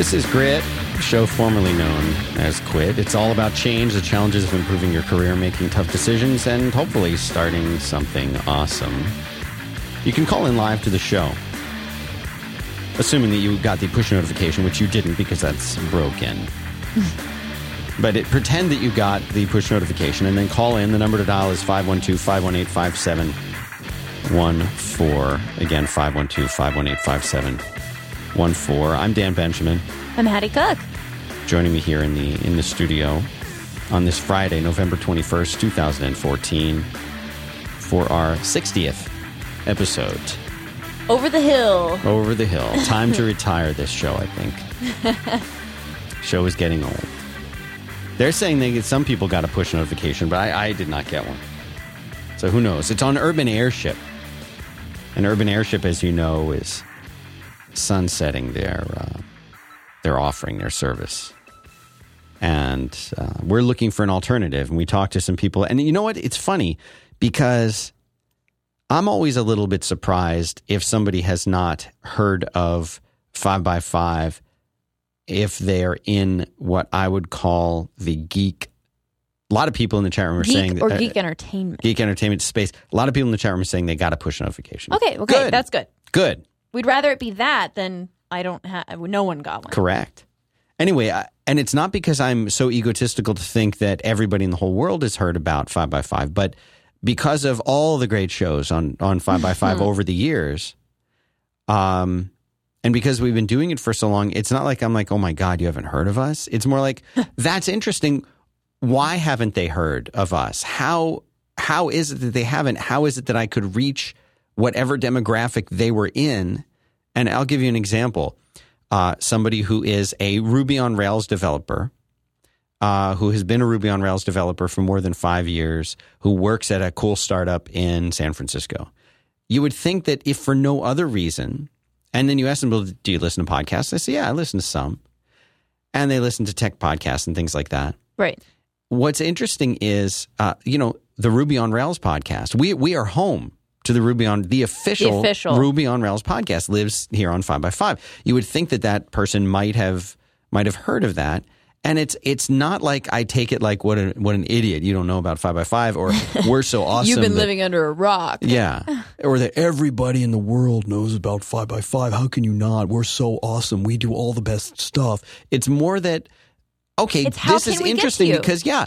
This is Grit, a show formerly known as Quit. It's all about change, the challenges of improving your career, making tough decisions, and hopefully starting something awesome. You can call in live to the show, assuming that you got the push notification, which you didn't because that's broken. but it, pretend that you got the push notification and then call in. The number to dial is 512 518 5714. Again, 512 518 5714. I'm Dan Benjamin. I'm Haddie Cooke. Joining me here in the in the studio on this Friday, November 21st, 2014, for our 60th episode. Over the hill. Over the hill. Time to retire this show, I think. show is getting old. They're saying they get, some people got a push notification, but I, I did not get one. So who knows? It's on Urban Airship. And Urban Airship, as you know, is sunsetting their uh, their offering, their service. And uh, we're looking for an alternative. And we talked to some people. And you know what? It's funny because I'm always a little bit surprised if somebody has not heard of 5 by 5 if they're in what I would call the geek. A lot of people in the chat room are geek saying that, or uh, geek entertainment. geek entertainment space. A lot of people in the chat room are saying they got a push notification. Okay, okay, Good. that's good. Good. We'd rather it be that than I don't have. No one got one. Correct. Anyway, I, and it's not because I'm so egotistical to think that everybody in the whole world has heard about 5 by 5 but because of all the great shows on, on 5 by 5 over the years, um, and because we've been doing it for so long, it's not like I'm like, oh my God, you haven't heard of us. It's more like, that's interesting. Why haven't they heard of us? How how is it that they haven't? How is it that I could reach whatever demographic they were in? And I'll give you an example. Uh, somebody who is a Ruby on Rails developer, uh, who has been a Ruby on Rails developer for more than five years, who works at a cool startup in San Francisco. You would think that if for no other reason, and then you ask them, well, do you listen to podcasts? They say, yeah, I listen to some. And they listen to tech podcasts and things like that. Right. What's interesting is, uh, you know, the Ruby on Rails podcast. We we are home to the Ruby on the official, official. Ruby on Rails podcast lives here on Five by Five. You would think that that person might have might have heard of that, and it's it's not like I take it like what a, what an idiot you don't know about Five by Five or we're so awesome. You've been that- living under a rock. yeah. Or that everybody in the world knows about 5 by 5 How can you not? We're so awesome. We do all the best stuff. It's more that, okay, this is can we get to interesting because, yeah,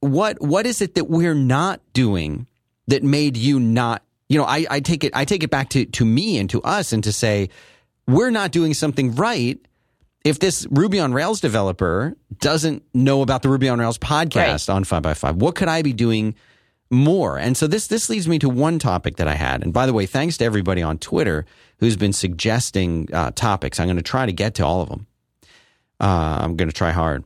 what what is it that we're not doing that made you not, you know, I, I take it I take it back to, to me and to us and to say, we're not doing something right if this Ruby on Rails developer doesn't know about the Ruby on Rails podcast on 5 by 5 what could I be doing more? And so this this leads me to one topic that I had. And by the way, thanks to everybody on Twitter who's been suggesting uh, topics. I'm going to try to get to all of them. Uh, I'm going to try hard.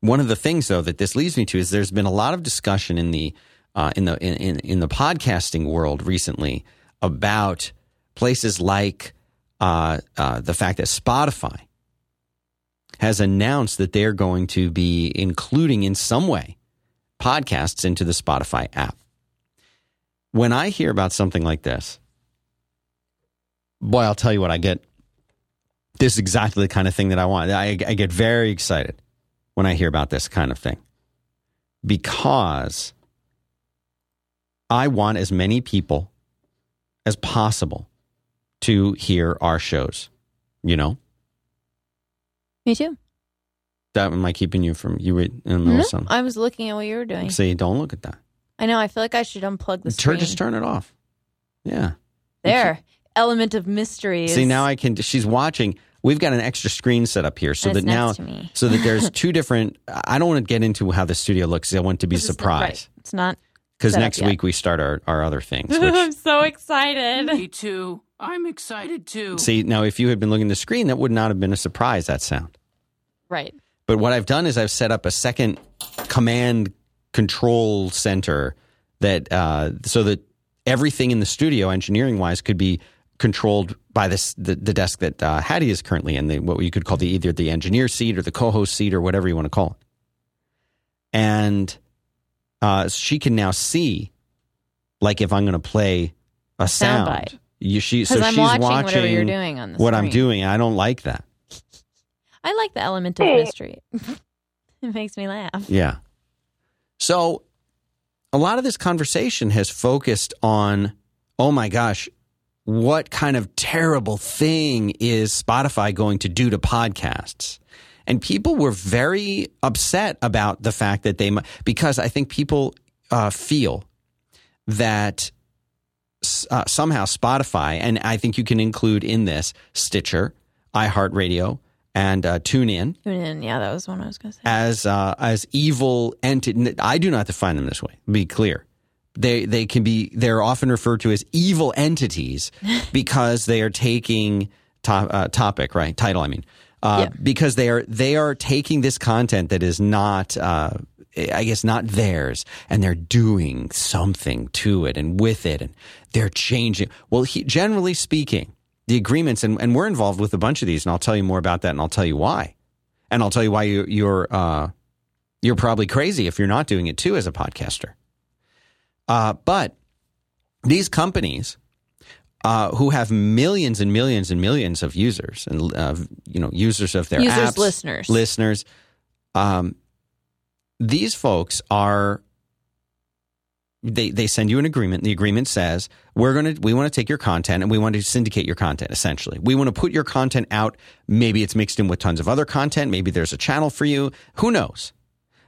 One of the things, though, that this leads me to is there's been a lot of discussion in the uh, in the in, in the podcasting world recently about places like uh, uh, the fact that Spotify has announced that they're going to be including in some way podcasts into the Spotify app. When I hear about something like this, boy, I'll tell you what I get. This is exactly the kind of thing that I want. I, I get very excited when I hear about this kind of thing because I want as many people as possible to hear our shows. You know, Me too. that am I keeping you from you were in the middle No, of mm-hmm. something? I was looking at what you were doing. Say, don't look at that. I know. I feel like I should unplug the Turn, screen. just turn it off. Yeah. there. Element of mystery. See now I can. She's watching. We've got an extra screen set up here, so that now, next to me. so that there's two different. I don't want to get into how the studio looks. I want to be is not- surprised right. It's not. Because next week we start our, our other things. I'm so excited. Me too. I'm excited too. see now, if you had been looking at the screen, that would not have been a surprise. That sound. Right. But what I've done is I've set up a second command control center that uh, so that everything in the studio, engineering wise, could be controlled by this the, the desk that uh, Haddie is currently in, the, what you could call the either the engineer seat or the co-host seat or whatever you want to call it. And uh, she can now see, like if I'm going to play a sound, Soundbite. you, she so I'm she's watching, watching whatever you're doing on the what I'm doing. I don't like that. I like the element of mystery. it makes me laugh. Yeah. So a lot of this conversation has focused on, oh my gosh, what kind of terrible thing is Spotify going to do to podcasts? And people were very upset about the fact that they, because I think people uh, feel that uh, somehow Spotify, and I think you can include in this Stitcher, iHeartRadio, and uh, TuneIn. TuneIn, yeah, that was one I was going to say. As uh, as evil entities, I do not define them this way. Be clear, they they can be. They're often referred to as evil entities because they are taking to, uh, topic right title. I mean, uh, yeah. because they are they are taking this content that is not. Uh, I guess not theirs, and they're doing something to it and with it, and they're changing. Well, he, generally speaking, the agreements, and, and we're involved with a bunch of these, and I'll tell you more about that, and I'll tell you why, and I'll tell you why you, you're uh, you're probably crazy if you're not doing it too as a podcaster. Uh, but these companies uh, who have millions and millions and millions of users and uh, you know users of their users, apps, listeners, listeners, um, these folks are they they send you an agreement. The agreement says we're going to we want to take your content and we want to syndicate your content. Essentially, we want to put your content out. Maybe it's mixed in with tons of other content. Maybe there's a channel for you. Who knows?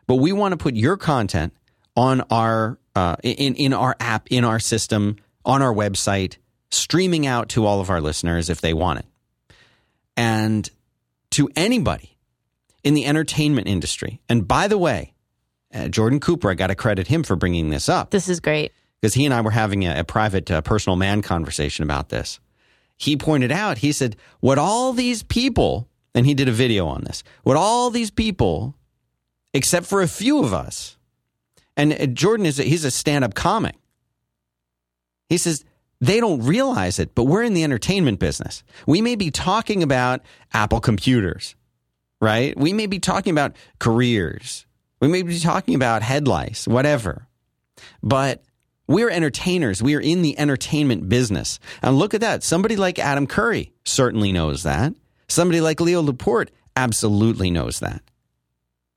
But we want to put your content on our uh, in in our app, in our system, on our website, streaming out to all of our listeners if they want it, and to anybody in the entertainment industry. And by the way uh, Jordan Cooper, I got to credit him for bringing this up. This is great. Because he and I were having a, a private uh, personal man conversation about this. He pointed out, he said, what all these people, and he did a video on this, what all these people, except for a few of us, and uh, Jordan is a, he's a stand up comic. He says, they don't realize it, but we're in the entertainment business. We may be talking about Apple computers, right? We may be talking about careers we may be talking about head lice, whatever. But we're entertainers. We are in the entertainment business. And look at that. Somebody like Adam Curry certainly knows that. Somebody like Leo Laporte absolutely knows that.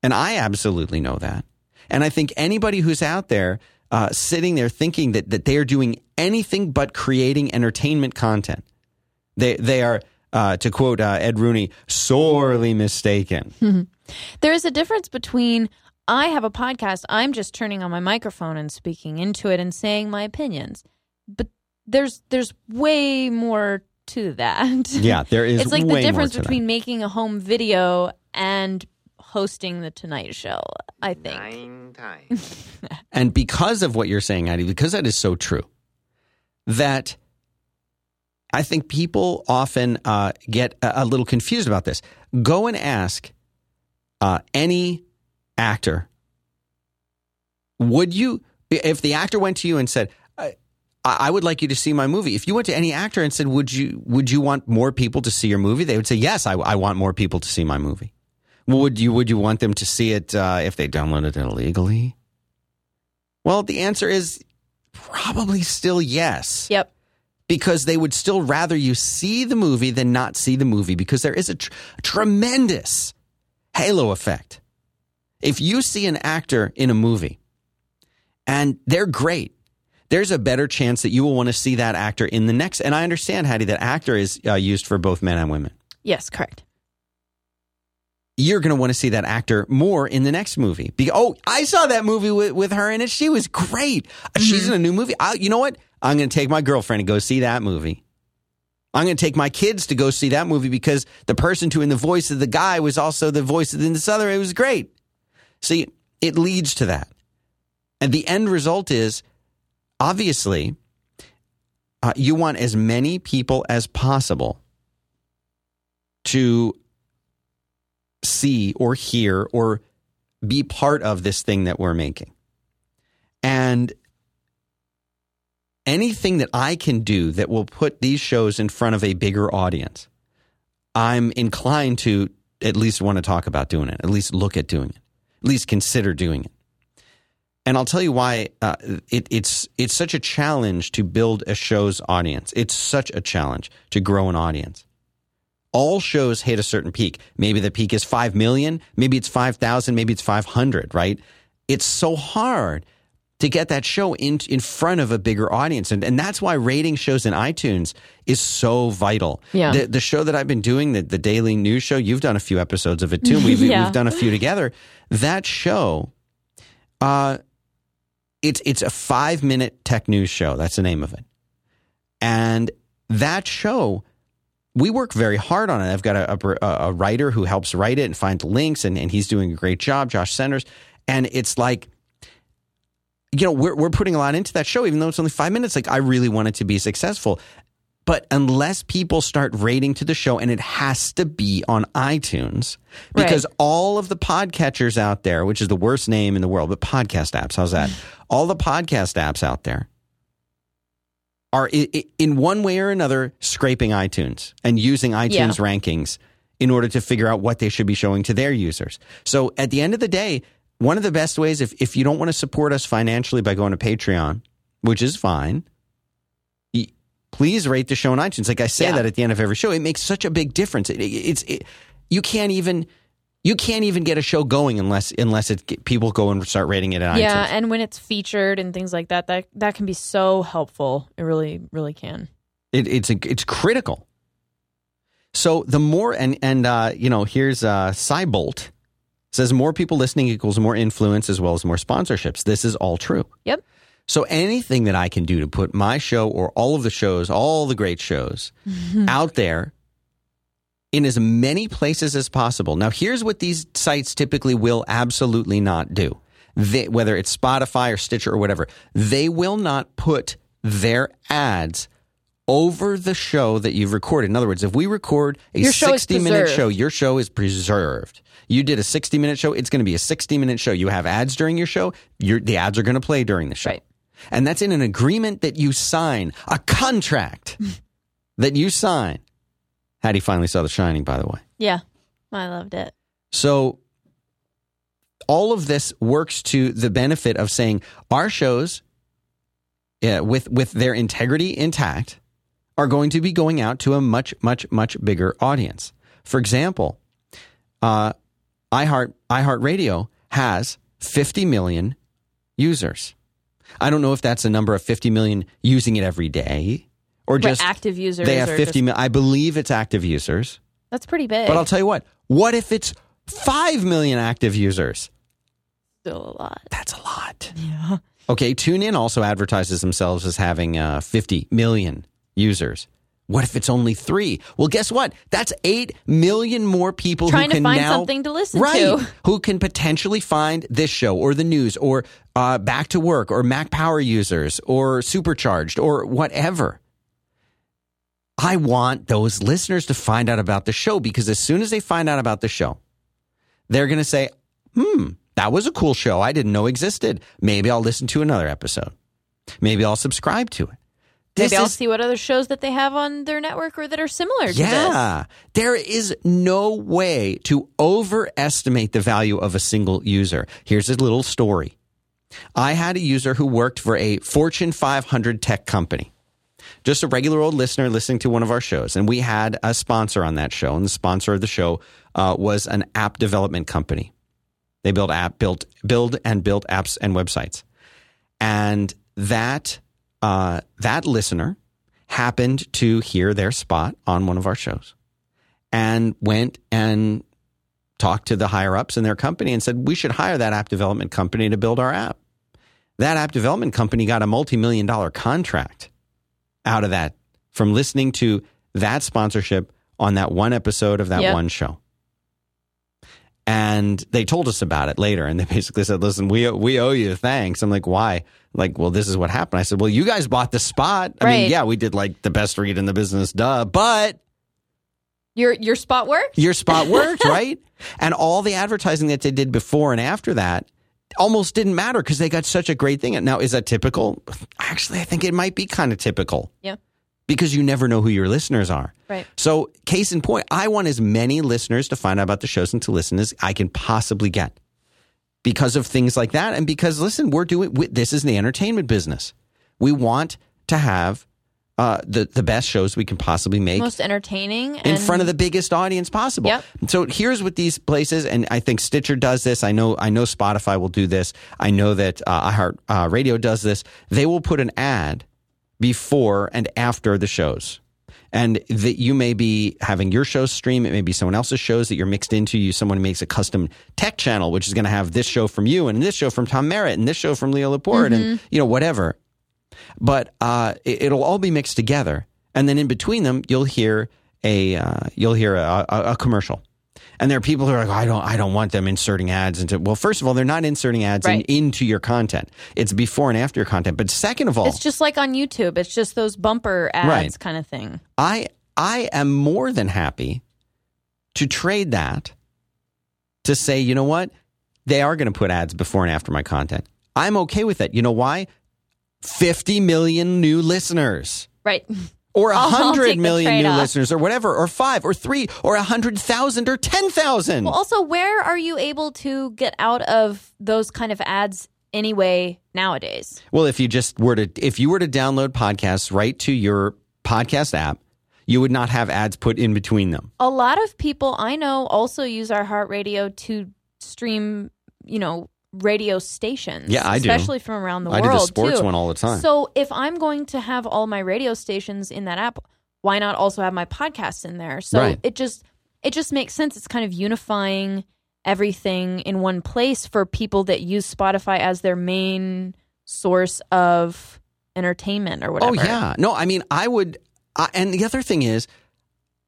And I absolutely know that. And I think anybody who's out there uh, sitting there thinking that, that they are doing anything but creating entertainment content, they, they are, uh, to quote uh, Ed Rooney, sorely mistaken. There is a difference between I have a podcast. I'm just turning on my microphone and speaking into it and saying my opinions. But there's there's way more to that. Yeah, there is. It's like the difference between that. making a home video and hosting the Tonight Show. I think. Nine times. and because of what you're saying, Heidi, because that is so true, that I think people often uh, get a, a, little confused about this. Go and ask uh, any actor, would you, if the actor went to you and said, I, I would like you to see my movie. If you went to any actor and said, "Would you would you want more people to see your movie?" They would say, "Yes, I, I want more people to see my movie." Would you would you want them to see it uh, if they downloaded it illegally? Well, the answer is probably still yes. Yep. Because they would still rather you see the movie than not see the movie because there is a, tr- tremendous halo effect if you see an actor in a movie and they're great, there's a better chance that you will want to see that actor in the next. And I understand, Haddie, that actor is uh, used for both men and women. Yes, correct. You're going to want to see that actor more in the next movie. Because, oh, I saw that movie with, with her in it. She was great. Mm-hmm. She's in a new movie. I, you know what? I'm going to take my girlfriend to go see that movie. I'm going to take my kids to go see that movie because the person doing the voice of the guy was also the voice of this other. It was great. See, it leads to that. And the end result is obviously uh, you want as many people as possible to see or hear or be part of this thing that we're making. And anything that I can do that will put these shows in front of a bigger audience, I'm inclined to at least want to talk about doing it, at least look at doing it at least consider doing it. And I'll tell you why uh, it, it's it's such a challenge to build a show's audience. It's such a challenge to grow an audience. All shows hit a certain peak. Maybe the peak is 5 million, maybe it's 5,000, maybe it's 500, right? It's so hard to get that show in in front of a bigger audience. And, and that's why rating shows in iTunes is so vital. Yeah. The, the show that I've been doing, the, the daily news show, you've done a few episodes of it too. We've, Yeah. we've done a few together. That show, uh, it's it's a five minute tech news show. That's the name of it. And that show, we work very hard on it. I've got a, a, a writer who helps write it and find links, and, and he's doing a great job, Josh Senders. And it's like, you know, we're, we're putting a lot into that show, even though it's only five minutes. Like, I really want it to be successful. But unless people start rating to the show, and it has to be on iTunes, Right. because all of the podcatchers out there, which is the worst name in the world, but podcast apps, how's that? all the podcast apps out there are in one way or another scraping iTunes and using iTunes rankings in order to figure out what they should be showing to their users. So at the end of the day, one of the best ways, if, if you don't want to support us financially by going to Patreon, which is fine, please rate the show on iTunes. Like I say Yeah. that at the end of every show, it makes such a big difference. It, it- it's it, you can't even you can't even get a show going unless unless it people go and start rating it on Yeah, iTunes. and when it's featured and things like that, that that can be so helpful. It really, really can. It, it's a, it's critical. So the more and and uh, you know here's uh, Cybolt says more people listening equals more influence as well as more sponsorships. This is all true. Yep. So anything that I can do to put my show or all of the shows, all the great shows out there in as many places as possible. Now here's what these sites typically will absolutely not do. They, whether it's Spotify or Stitcher or whatever, they will not put their ads over the show that you've recorded. In other words, if we record a Your show is 60 minute show, your show is preserved. You did a 60 minute show, it's going to be a 60 minute show. You have ads during your show, your, the ads are going to play during the show. Right. And that's in an agreement that you sign, a contract that you sign. Haddie finally saw The Shining, by the way. Yeah, I loved it. So all of this works to the benefit of saying our shows, yeah, with with their integrity intact, are going to be going out to a much much much bigger audience. For example, uh, iHeart iHeartRadio has 50 million users. I don't know if that's a number of 50 million using it every day or just active users. they have or 50 just- mil- I believe it's active users. That's pretty big. But I'll tell you what, what if it's 5 million active users? still a lot. That's a lot. Yeah. Okay, TuneIn also advertises themselves as having uh, 50 million users. What if it's only three? Well, guess what? That's 8 million more people Trying who to find now, something to listen right, to. Who can potentially find this show or the news or uh, Back to Work or Mac Power users or Supercharged or whatever. I want those listeners to find out about the show because as soon as they find out about the show, they're going to say, hmm, that was a cool show I didn't know existed. Maybe I'll listen to another episode. Maybe I'll subscribe to it. This Maybe I'll is- see what other shows that they have on their network or that are similar to this. yeah. There is no way to overestimate the value of a single user. Here's a little story. I had a user who worked for a Fortune 500 tech company. Just a regular old listener listening to one of our shows. And we had a sponsor on that show. And the sponsor of the show uh, was an app development company. They build app, built, build and build apps and websites. And that, uh, that listener happened to hear their spot on one of our shows and went and talked to the higher ups in their company and said, we should hire that app development company to build our app. That app development company got a multi million dollar contract out of that from listening to that sponsorship on that one episode of that Yep. one show. And they told us about it later, and they basically said, "Listen, we we owe you thanks." I'm like, "Why?" Like, well, this is what happened. I said, "Well, you guys bought the spot. I mean, yeah, we did like the best read in the business, duh, but Your your spot worked? your spot worked, right? And all the advertising that they did before and after that almost didn't matter because they got such a great thing. Now, is that typical? Actually, I think it might be kind of typical Yeah. because you never know who your listeners are. Right. So, case in point, I want as many listeners to find out about the shows and to listen as I can possibly get because of things like that. And because, listen, we're doing this is the entertainment business. We want to have uh, the the best shows we can possibly make Most entertaining. in front of the biggest audience possible. Yep. So here's what these places, and I think Stitcher does this. I know I know Spotify will do this. I know that uh, iHeart uh, Radio does this. They will put an ad before and after the shows. And that you may be having your show stream. It may be someone else's shows that you're mixed into. You someone makes a custom tech channel, which is going to have this show from you, and this show from Tom Merritt, and this show from Leo Laporte, and you know whatever but uh, it, it'll all be mixed together, and then in between them, you'll hear a uh, you'll hear a, a, a commercial. And there are people who are like, I don't, I don't want them inserting ads into. Well, first of all, they're not inserting ads in, into your content. It's before and after your content. But second of all, It's just like on YouTube. It's just those bumper ads Right. kind of thing. I I am more than happy to trade that to say, you know what? They are going to put ads before and after my content. I'm okay with that. You know why? 50 million new listeners. Right. Or a I'll- I'll hundred take the million new trade-off. listeners, or whatever, or five, or three, or a hundred thousand, or ten thousand. Well, also, where are you able to get out of those kind of ads anyway nowadays? Well, if you just were to, if you were to download podcasts right to your podcast app, you would not have ads put in between them. A lot of people I know also use iHeartRadio to stream, you know, radio stations. Yeah, I do. Especially from around the I world. I do the sports too. one all the time. So if I'm going to have all my radio stations in that app, why not also have my podcasts in there? So Right. it just it just makes sense. It's kind of unifying everything in one place for people that use Spotify as their main source of entertainment or whatever. Oh yeah, no, I mean, I would. I, and the other thing is,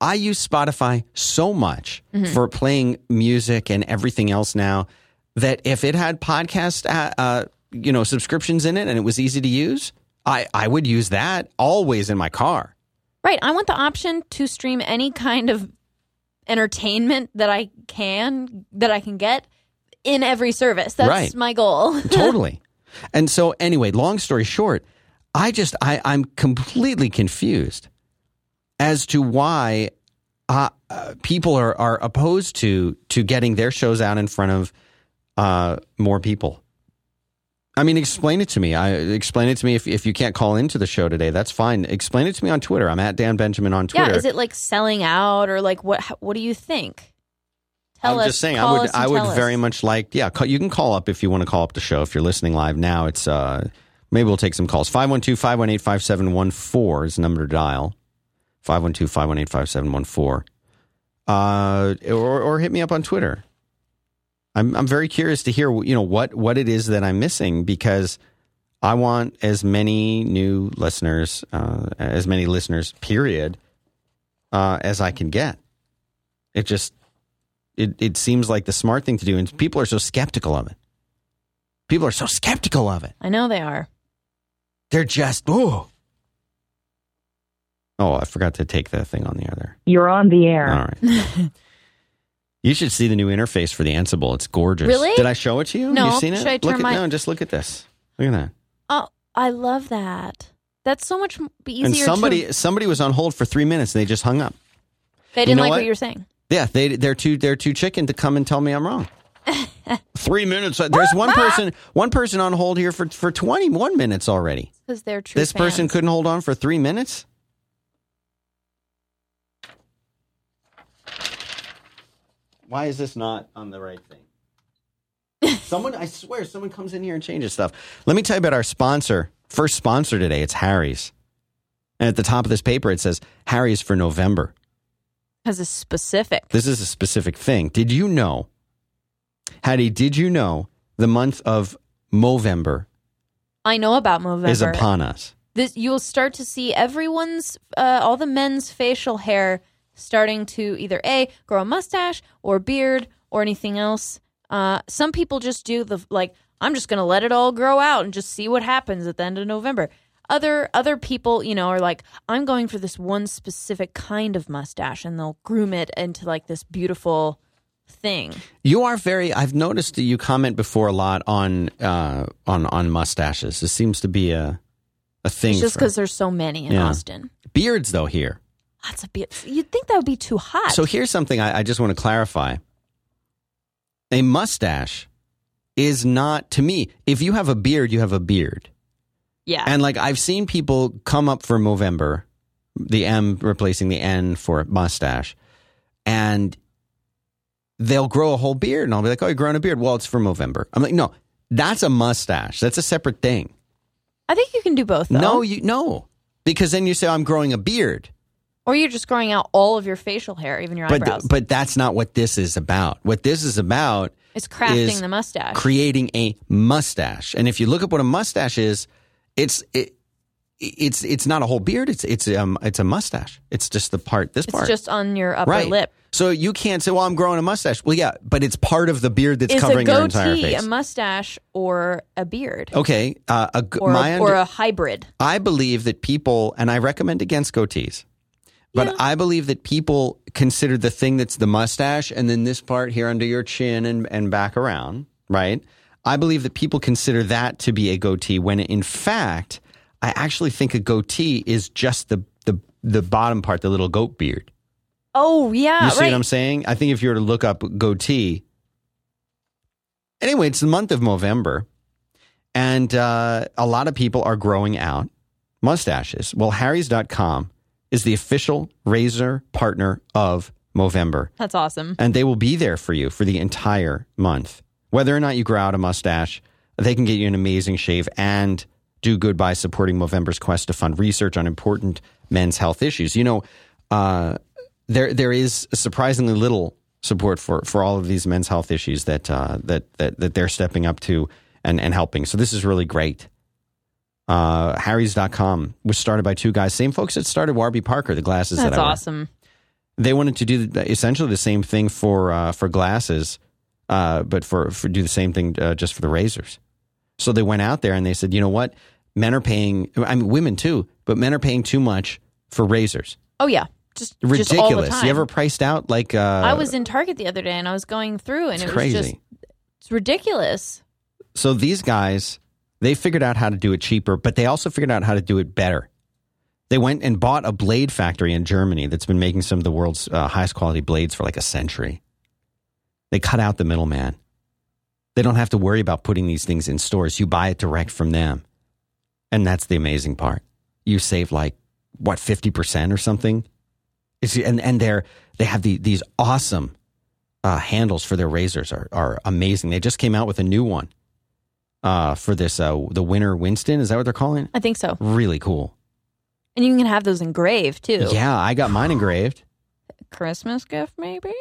I use Spotify so much Mm-hmm. for playing music and everything else now that if it had podcast, uh, uh, you know, subscriptions in it and it was easy to use, I I would use that always in my car. Right. I want the option to stream any kind of entertainment that I can that I can get in every service. That's Right. my goal. totally. And so, anyway, long story short, I just I, I'm completely confused as to why uh, uh, people are are opposed to to getting their shows out in front of uh, more people. I mean, explain it to me. I explain it to me if if you can't call into the show today, that's fine. Explain it to me on Twitter. I'm at Dan Benjamin on Twitter. Yeah, is it like selling out or like what what do you think? Tell I'm us. just saying, I would, I would tell us. very much like, yeah, call, you can call up if you want to call up the show. If you're listening live now, it's, uh, maybe we'll take some calls. 512 518 5714 is the number to dial. 512 518 5714. Uh, Or, or hit me up on Twitter. I'm, I'm very curious to hear, you know, what, what it is that I'm missing because I want as many new listeners, uh, as many listeners, period, uh, as I can get. It just, it, it seems like the smart thing to do, and people are so skeptical of it. People are so skeptical of it. I know they are. They're just, oh. Oh, I forgot to take the thing on the other. You're on the air. All right. you should see the new interface for the Ansible. It's gorgeous. Really? Did I show it to you? No. You seen it? Should I look turn at, my- No, just look at this. Look at that. Oh, I love that. That's so much easier. and somebody to, somebody was on hold for three minutes and they just hung up. they didn't know like what? what? you were saying. Yeah, they they're too they're too chicken to come and tell me I'm wrong. Three minutes. Uh, there's one person one person on hold here for for 21 minutes already. Because they're true. this person couldn't hold on for three minutes. Why is this not on the right thing? someone, I swear, someone comes in here and changes stuff. Let me tell you about our sponsor. First sponsor today. It's Harry's. And at the top of this paper, it says Harry's for November. Because it's specific. This is a specific thing. Did you know, Haddie, did you know the month of Movember I know about Movember. is upon us? this you'll start to see everyone's uh, all the men's facial hair starting to either a grow a mustache or beard or anything else uh, some people just do the like i'm just gonna let it all grow out and just see what happens at the end of november other other people you know are like i'm going for this one specific kind of mustache and they'll groom it into like this beautiful thing You are very. I've noticed that you comment before a lot on uh, on on mustaches. This seems to be a a thing. it's just because there's so many in Yeah. austin beards, though, here. That's a bit you'd think that would be too hot So here's something I, I just want to clarify. A mustache is not to me. If you have a beard, you have a beard. Yeah. And like I've seen people come up for Movember, the M replacing the N for mustache, and they'll grow a whole beard, and I'll be like, "Oh, you're growing a beard? Well, it's for Movember." I'm like, "No, that's a mustache. That's a separate thing." I think you can do both though. No, you no, because then you say I'm growing a beard, or you're just growing out all of your facial hair, even your but eyebrows. but that's not what this is about. What this is about is crafting is the mustache. creating a mustache. And if you look up what a mustache is, it's it, it's it's not a whole beard. It's it's um it's a mustache. It's just the part this it's part. just on your upper right. lip. So you can't say, "Well, I'm growing a mustache." Well, yeah, but it's part of the beard that's Is a covering your entire face. a mustache or a beard? okay, uh, a, Or, my or a hybrid? I believe that people, and I recommend against goatees, but Yeah. I believe that people consider the thing that's the mustache and then this part here under your chin and, and back around, right? I believe that people consider that to be a goatee when in fact, I actually think a goatee is just the, the, the bottom part, the little goat beard. Oh yeah, You see right. what I'm saying? I think if you were to look up goatee, anyway, it's the month of November, and uh, a lot of people are growing out mustaches. Well, Harry's.com is the official razor partner of Movember, That's awesome. and they will be there for you for the entire month. Whether or not you grow out a mustache, they can get you an amazing shave and do good by supporting Movember's quest to fund research on important men's health issues. You know, uh, there there is surprisingly little support for, for all of these men's health issues that uh, that, that that they're stepping up to and, and helping. So this is really great. Uh, Harry's.com was started by two guys, same folks that started Warby Parker, the glasses That's that awesome. they wanted to do essentially the same thing for uh, for glasses, uh, but for, for do the same thing uh, just for the razors. So they went out there and they said, you know what, men are paying. I mean, women too, but men are paying too much for razors. Oh yeah, just Just Ridiculous. time. you ever priced out like? Uh, I was in Target the other day and I was going through and it was crazy. just it's ridiculous. so these guys, they figured out how to do it cheaper, but they also figured out how to do it better. They went and bought a blade factory in Germany that's been making some of the world's uh, highest quality blades for like a century. They cut out the middleman. They don't have to worry about putting these things in stores. You buy it direct from them. And that's the amazing part. You save like what 50% or something. It's, and and they're they have the, these awesome uh, handles for their razors are are amazing. They just came out with a new one uh, for this uh, the Winter Winston. Is that what they're calling it? I think so. Really cool. And you can have those engraved too. Yeah, I got mine engraved. Christmas gift maybe?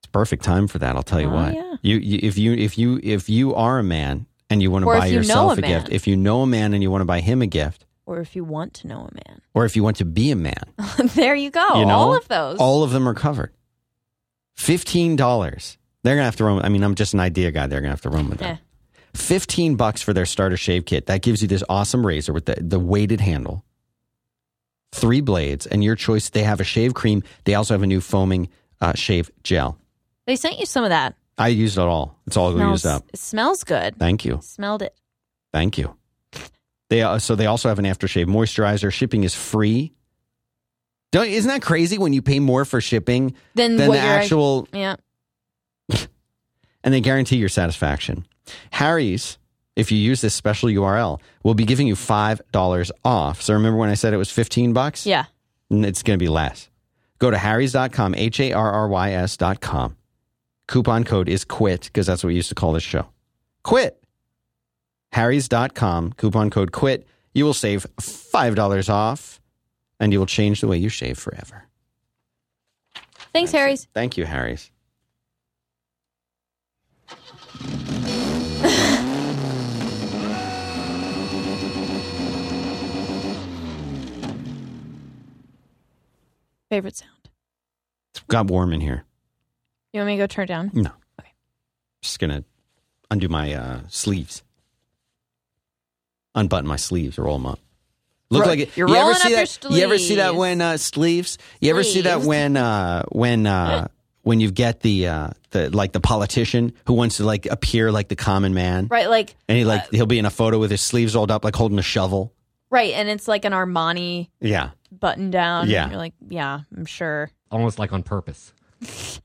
It's perfect time for that. I'll tell you Oh, what. yeah. You, you if you if you if you are a man and you want to Or buy you yourself a a, gift, if you know a man and you want to buy him a gift, Or if you want to know a man. or if you want to be a man, there you go. you know, all of those. all of them are covered. Fifteen dollars. They're gonna have to run. I mean, I'm just an idea guy. They're gonna have to run with that. Eh. 15 bucks for their starter shave kit. That gives you this awesome razor with the, the weighted handle, three blades, and your choice. They have a shave cream. They also have a new foaming uh, shave gel. They sent you some of that. I used it all. It's all Smells, used up. It smells good. Thank you. Smelled it. Thank you. They uh, so they also have an aftershave moisturizer. Shipping is free. Don't isn't that crazy when you pay more for shipping than what the actual yeah. and they guarantee your satisfaction. Harry's, if you use this special URL, will be giving you five dollars off. So remember when I said it was fifteen bucks? Yeah. It's going to be less. Go to harrys.com, H A R R Y S.com. Coupon code is quit because that's what we used to call this show. Quit. Harrys.com, coupon code quit. You will save $5 off and you will change the way you shave forever. Thanks, Harry's. Thank you, Harry's. Favorite sound. It's got warm in here. You want me to go turn it down? No. Okay. Just going to undo my uh, sleeves. Unbutton my sleeves, or roll them up. Look Ro- like it. you're you ever rolling see up that? your You ever see that when uh, sleeves? You ever see that Sleeves. when uh, when uh, when you get the uh, the like the politician who wants to like appear like the common man, Right, like and he like he'll be in a photo with his sleeves rolled up, like holding a shovel. right, and it's like an Armani Yeah, button down. Yeah. You're like, yeah, I'm sure. almost like on purpose.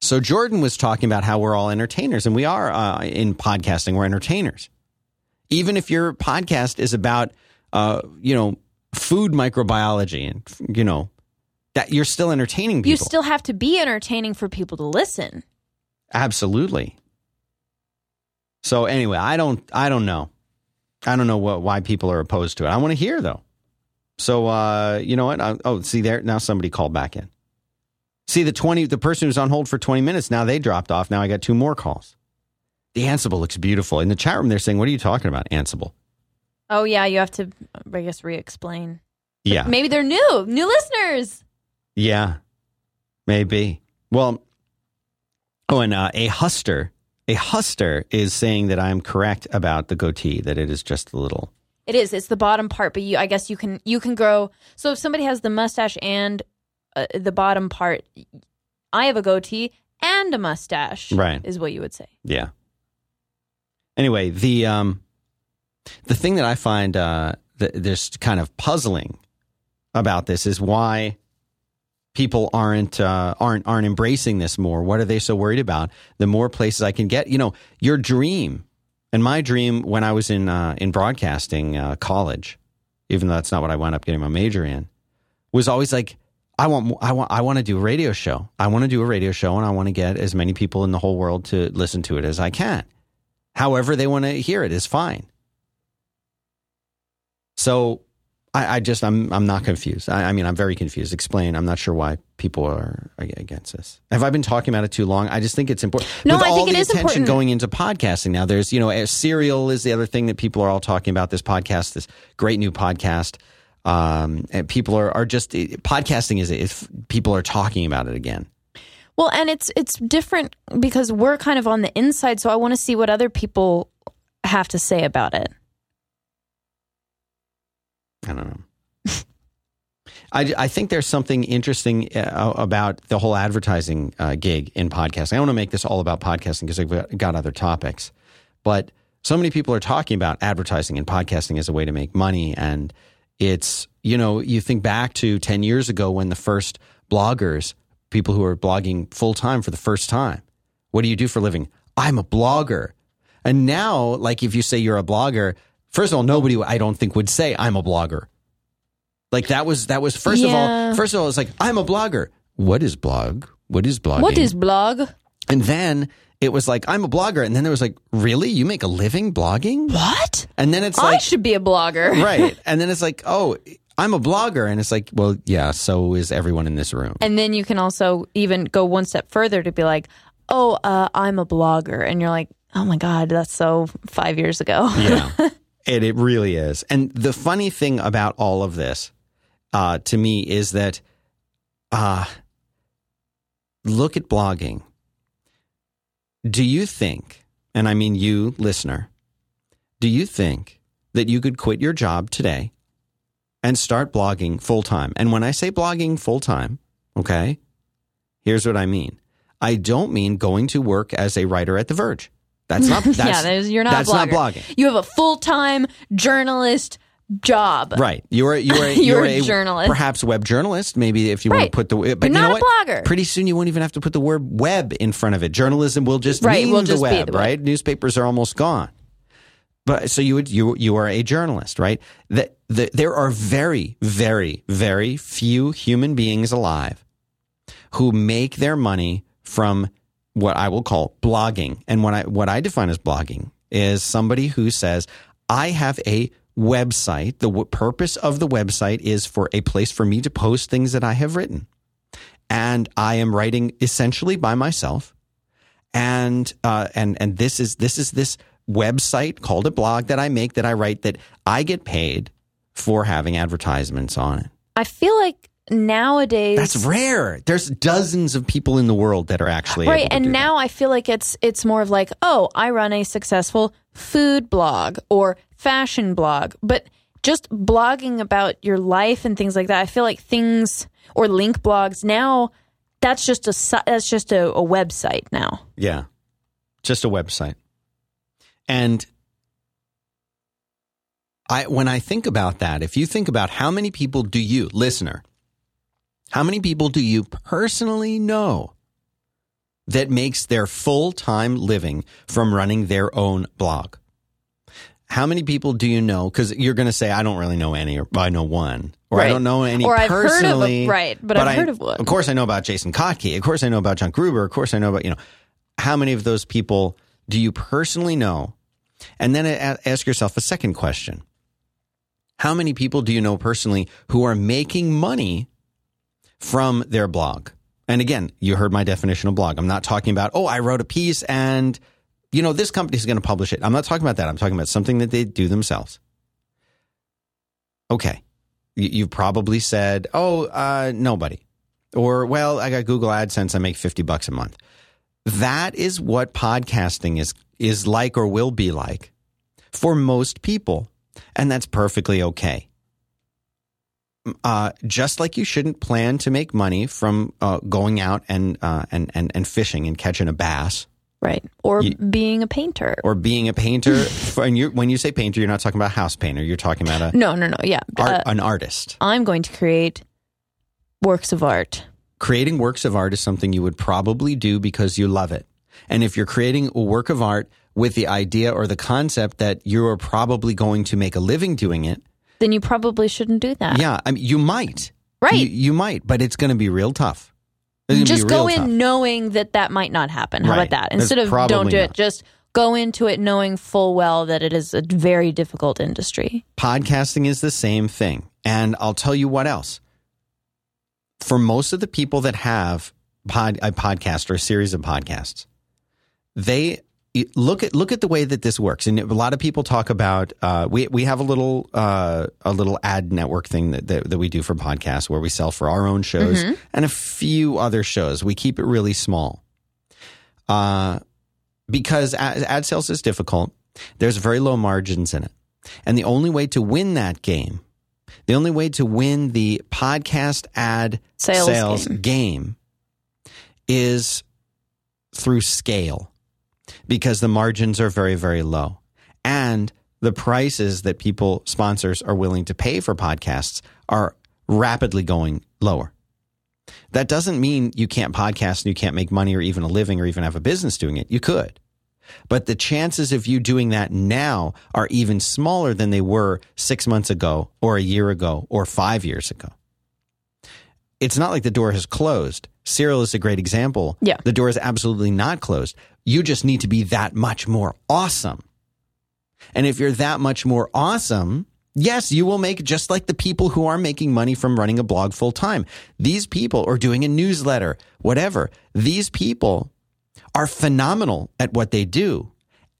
So Jordan was talking about how we're all entertainers, and we are uh, in podcasting. We're entertainers. Even if your podcast is about uh, you know, food microbiology, and you know, that you're still entertaining people. You still have to be entertaining for people to listen. Absolutely. So anyway, I don't I don't know. I don't know what why people are opposed to it. I want to hear though. So uh, you know what? I, oh, see there now somebody called back in. See the 20 the person who's on hold for 20 minutes now they dropped off. Now I got two more calls. The Ansible looks beautiful. In the chat room they're saying, "What are you talking about, Ansible?" Oh yeah, you have to I guess re-explain. Yeah. Maybe they're new, new listeners. Yeah. Maybe. Well, oh and uh, a huster a huster is saying that I'm correct about the goatee, that it is just a little. It is. It's the bottom part, but you, I guess you can you can grow. So if somebody has the mustache and uh, the bottom part, I have a goatee and a mustache. Right. is what you would say. Yeah. Anyway, the um, the thing that I find uh, that there's kind of puzzling about this is why people aren't uh, aren't aren't embracing this more. What are they so worried about? The more places I can get, you know, your dream and my dream when I was in uh, in broadcasting uh, college, even though that's not what I wound up getting my major in, was always like. I want, I want, I want to do a radio show. I want to do a radio show, and I want to get as many people in the whole world to listen to it as I can. However, they want to hear it is fine. So I, I, just I'm I'm not confused. I, I, mean I'm very confused. Explain. I'm not sure why people are against this. Have I been talking about it too long? I just think it's important. No, With I all think the it is attention important. going into podcasting now, there's you know Serial is the other thing that people are all talking about. This podcast, this great new podcast. Um, and people are are just podcasting is if people are talking about it again. Well, and it's it's different because we're kind of on the inside, so I want to see what other people have to say about it. I don't know. I, I think there's something interesting uh, about the whole advertising uh, gig in podcasting. I want to make this all about podcasting because I've got, other topics. But so many people are talking about advertising and podcasting as a way to make money. And it's, you know, you think back to 10 years ago when the first bloggers, people who are blogging full time for the first time, what do you do for a living? I'm a blogger. And now, like if you say you're a blogger, first of all, nobody I don't think would say I'm a blogger. Like that was that was first of all, first of all, it's like I'm a blogger. What is blog? What is blogging? What is blog? And then it was like I'm a blogger, and then there was like, really, you make a living blogging? What? And then it's like I should be a blogger. right? And then it's like, oh, I'm a blogger, and it's like, well, yeah, so is everyone in this room. And then you can also even go one step further to be like, oh, uh, I'm a blogger. And you're like, oh my God, that's so five years ago. Yeah. and it really is. And the funny thing about all of this, uh, to me, is that uh, look at blogging. Do you think, and I mean you, listener, do you think that you could quit your job today and start blogging full time? And when I say blogging full time, okay, here's what I mean. I don't mean going to work as a writer at The Verge. That's not. That's, yeah, you're not that's a blogger. not blogging. You have a full time journalist job. Right. You're a, you're You're you're a journalist. perhaps web journalist. Maybe if you want to put the but You're you not know a what? blogger. Pretty soon you won't even have to put the word web in front of it. Journalism will just Right, mean will the just be web, the web. right? Newspapers are almost gone. But so you would you you are a journalist, right? That the, there are very very very few human beings alive who make their money from what I will call blogging. And what I what I define as blogging is somebody who says, "I have a website. The w- purpose of the website is for a place for me to post things that I have written, and I am writing essentially by myself. And uh, and and this is this is this website called a blog that I make that I write that I get paid for having advertisements on it." I feel like nowadays That's rare. There's dozens of people in the world that are actually right and now i feel like it's it's more of like oh i run a successful food blog or fashion blog but just blogging about your life and things like that i feel like things or link blogs now that's just a that's just a, a website now. Yeah, just a website. And I, when I think about that, if you think about how many people do you, listener, how many people do you personally know that makes their full time living from running their own blog? how many people do you know? Because you're going to say, I don't really know any, or I know one, or I don't know any Or I've heard of a- personally. right, but I've I- heard of one. Of course, I know about Jason Kottke. Of course, I know about John Gruber. Of course, I know about you know. How many of those people do you personally know? And then ask yourself a second question: How many people do you know personally who are making money from their blog? And again, you heard my definition of blog. I'm not talking about, oh, I wrote a piece and, you know, this company's going to publish it. I'm not talking about that. I'm talking about something that they do themselves. Okay. You- You've probably said, oh, uh, nobody. Or, well, I got Google AdSense. I make 50 bucks a month. That is what podcasting is, is like or will be like for most people. And that's perfectly okay uh, just like you shouldn't plan to make money from uh, going out and, uh, and and and fishing and catching a bass Right. Or You- being a painter. or being a painter. for, and you when you say painter, you're not talking about a house painter. You're talking about a no, no, no. Yeah. art, Uh, an artist. I'm going to create works of art. Creating works of art is something you would probably do because you love it. And if you're creating a work of art with the idea or the concept that you are probably going to make a living doing it, Then you probably shouldn't do that. yeah, I mean, you might. Right. You, you might, but it's going to be real tough. Just go in tough. knowing that that might not happen. How Right. about that? Instead of don't do not. it, just go into it knowing full well that it is a very difficult industry. podcasting is the same thing. And I'll tell you what else. For most of the people that have pod, a podcast or a series of podcasts, they look at look at the way that this works. And a lot of people talk about uh, we we have a little uh, a little ad network thing that, that that we do for podcasts where we sell for our own shows and a few other shows. We keep it really small. Uh, because ad, ad sales is difficult. There's very low margins in it. And the only way to win that game, the only way to win the podcast ad Sales game. game. is through scale because the margins are very, very low. And the prices that people, sponsors, are willing to pay for podcasts are rapidly going lower. That doesn't mean you can't podcast and you can't make money or even a living or even have a business doing it. You could. But the chances of you doing that now are even smaller than they were six months ago or a year ago or five years ago. It's not like the door has closed. Serial is a great example. Yeah. The door is absolutely not closed. You just need to be that much more awesome. And if you're that much more awesome, yes, you will make just like the people who are making money from running a blog full time. These people or doing a newsletter, whatever. These people are phenomenal at what they do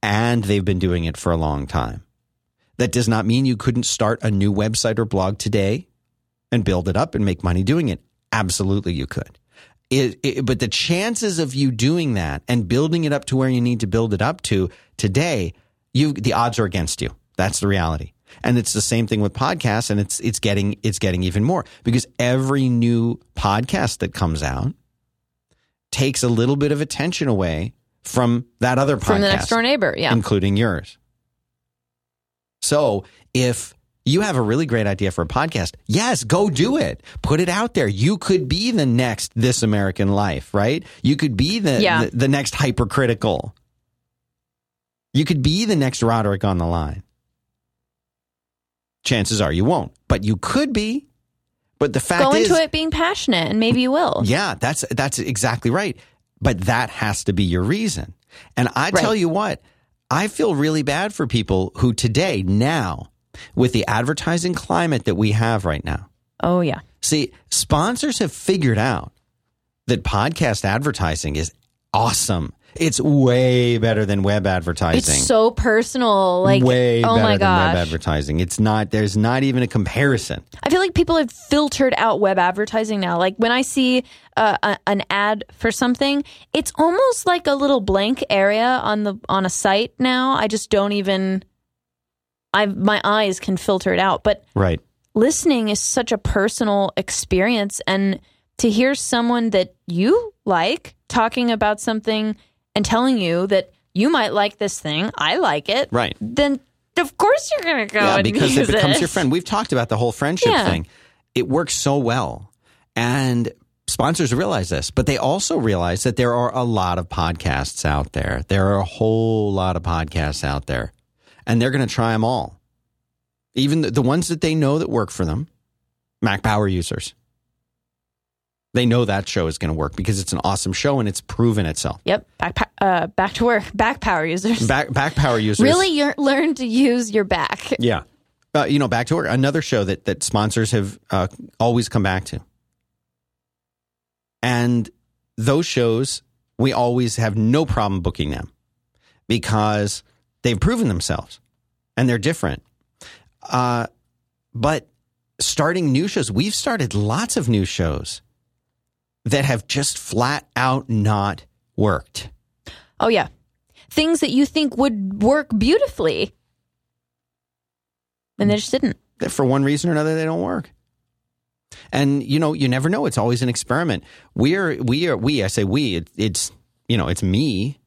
and they've been doing it for a long time. That does not mean you couldn't start a new website or blog today and build it up and make money doing it. Absolutely, you could. It, it, but the chances of you doing that and building it up to where you need to build it up to today, you the odds are against you. That's the reality. And it's the same thing with podcasts, and it's it's getting it's getting even more because every new podcast that comes out takes a little bit of attention away from that other podcast From the next door neighbor. Yeah. including yours. So if you have a really great idea for a podcast, yes, go do it. Put it out there. You could be the next This American Life, right? You could be the Yeah. the, the next hypercritical. You could be the next Roderick on the line. Chances are you won't, but you could be. But the fact Go is, into it being passionate and maybe you will. yeah, that's that's exactly right. But that has to be your reason. And I Right. tell you what, I feel really bad for people who today, now, with the advertising climate that we have right now. Oh, yeah. See, sponsors have figured out that podcast advertising is awesome. It's way better than web advertising. It's so personal. Like, way oh better my than web advertising. It's not there's not even a comparison. I feel like people have filtered out web advertising now. Like when I see uh, a, an ad for something, it's almost like a little blank area on the on a site now. I just don't even. I my eyes can filter it out, but Right. listening is such a personal experience, and to hear someone that you like talking about something and telling you that you might like this thing, I like it, Right. Then of course you're gonna go Yeah, because it becomes your friend. We've talked about the whole friendship Yeah. thing. It works so well. And sponsors realize this, but they also realize that there are a lot of podcasts out there. There are a whole lot of podcasts out there. And they're going to try them all. Even the, the ones that they know that work for them, Mac Power users. They know that show is going to work because it's an awesome show and it's proven itself. Yep. Back, uh, back to work. Back power users. Back, back Power users. Really you're, learn to use your back. Yeah. Uh, you know, back to work. Another show that that sponsors have uh, always come back to, and those shows we always have no problem booking them because they've proven themselves and they're different. Uh, but starting new shows, we've started lots of new shows that have just flat out not worked. Oh yeah. Things that you think would work beautifully. And they just didn't. for one reason or another they don't work. And you know, you never know. It's always an experiment. We're we are we. I say we. It, it's you know, it's me.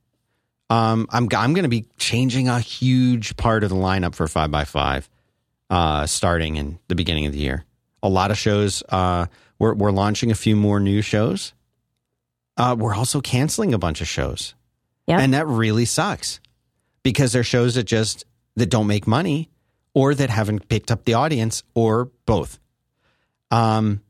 Um, I'm I'm going to be changing a huge part of the lineup for five by five, uh, starting in the beginning of the year. A lot of shows. Uh, we're we're launching a few more new shows. Uh, we're also canceling a bunch of shows. Yeah. And that really sucks because they're shows that just that don't make money or that haven't picked up the audience or both. Um,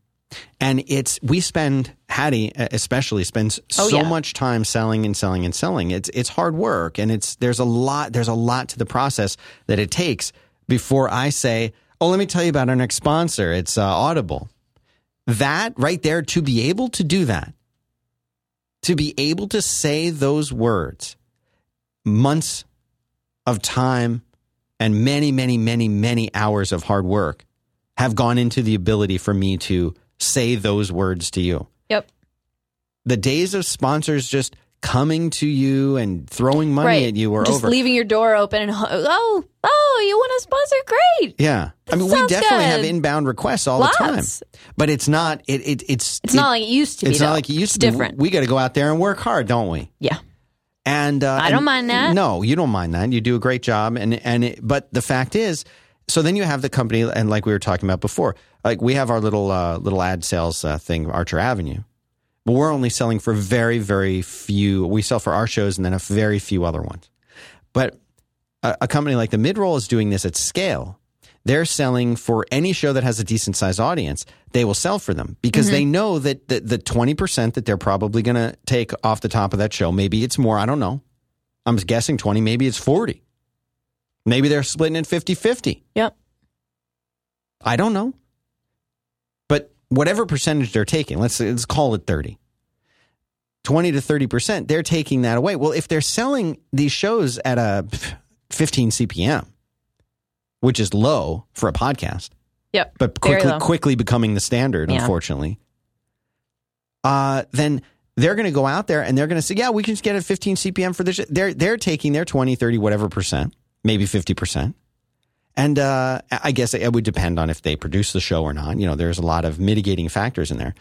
and it's we spend Haddie especially spends Oh, so yeah. much time selling and selling and selling. It's it's hard work and it's there's a lot there's a lot to the process that it takes before I say, "Oh, let me tell you about our next sponsor. It's uh, Audible." That right there to be able to do that, to be able to say those words, months of time and many, many, many, many hours of hard work have gone into the ability for me to say those words to you. Yep. The days of sponsors just coming to you and throwing money right. at you are over. just over. leaving your door open and oh, oh, you want a sponsor? Great. yeah. I mean, we definitely have inbound requests all Lots. the time. But it's not it, it it's It's it- not like it used to be. it's not like it used It's to be. different. We got to go out there and work hard, don't we? yeah. And uh, I don't and- mind that. No, you don't mind that. You do a great job, and and it, but the fact is, so then you have the company, and like we were talking about before, like we have our little uh, little ad sales uh, thing, Archer Avenue, but we're only selling for very very few. We sell for our shows, and then a very few other ones. But a, a company like the Midroll is doing this at scale. They're selling for any show that has a decent sized audience. They will sell for them because Mm-hmm. they know that the, the 20% that they're probably going to take off the top of that show, maybe it's more, I don't know. I'm guessing 20, maybe it's 40. Maybe they're splitting it 50 50. Yep. I don't know. Whatever percentage they're taking, let's, let's call it 30. 20 to 30%, they're taking that away. Well, if they're selling these shows at a 15 CPM, which is low for a podcast, Yep. but quickly quickly becoming the standard, Yeah. unfortunately. Uh, then they're going to go out there and they're going to say, "Yeah, we can just get a 15 CPM for this." They're they're taking their 20, 30, whatever percent, maybe 50 percent. And uh, I guess it would depend on if they produce the show or not. You know, there's a lot of mitigating factors in there.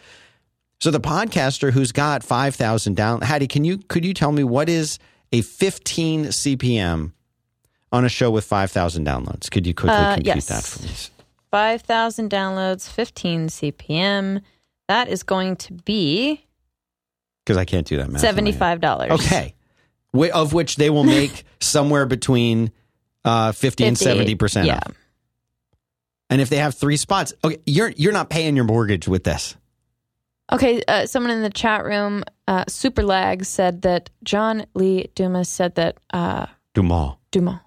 So the podcaster who's got 5,000 down, Haddie, can you could you tell me what is a 15 CPM on a show with 5,000 downloads? Could you quickly Uh, compute yes. that for me? 5,000 downloads, 15 CPM. That is going to be Because I can't do that math. my head. $75. Okay. Of which they will make somewhere between uh, 50, and 70% Yeah. off. And if they have three spots, okay, you're you're not paying your mortgage with this. Okay, uh, someone in the chat room, uh, Super Lag, said that John Lee Dumas said that uh, Dumas. Dumas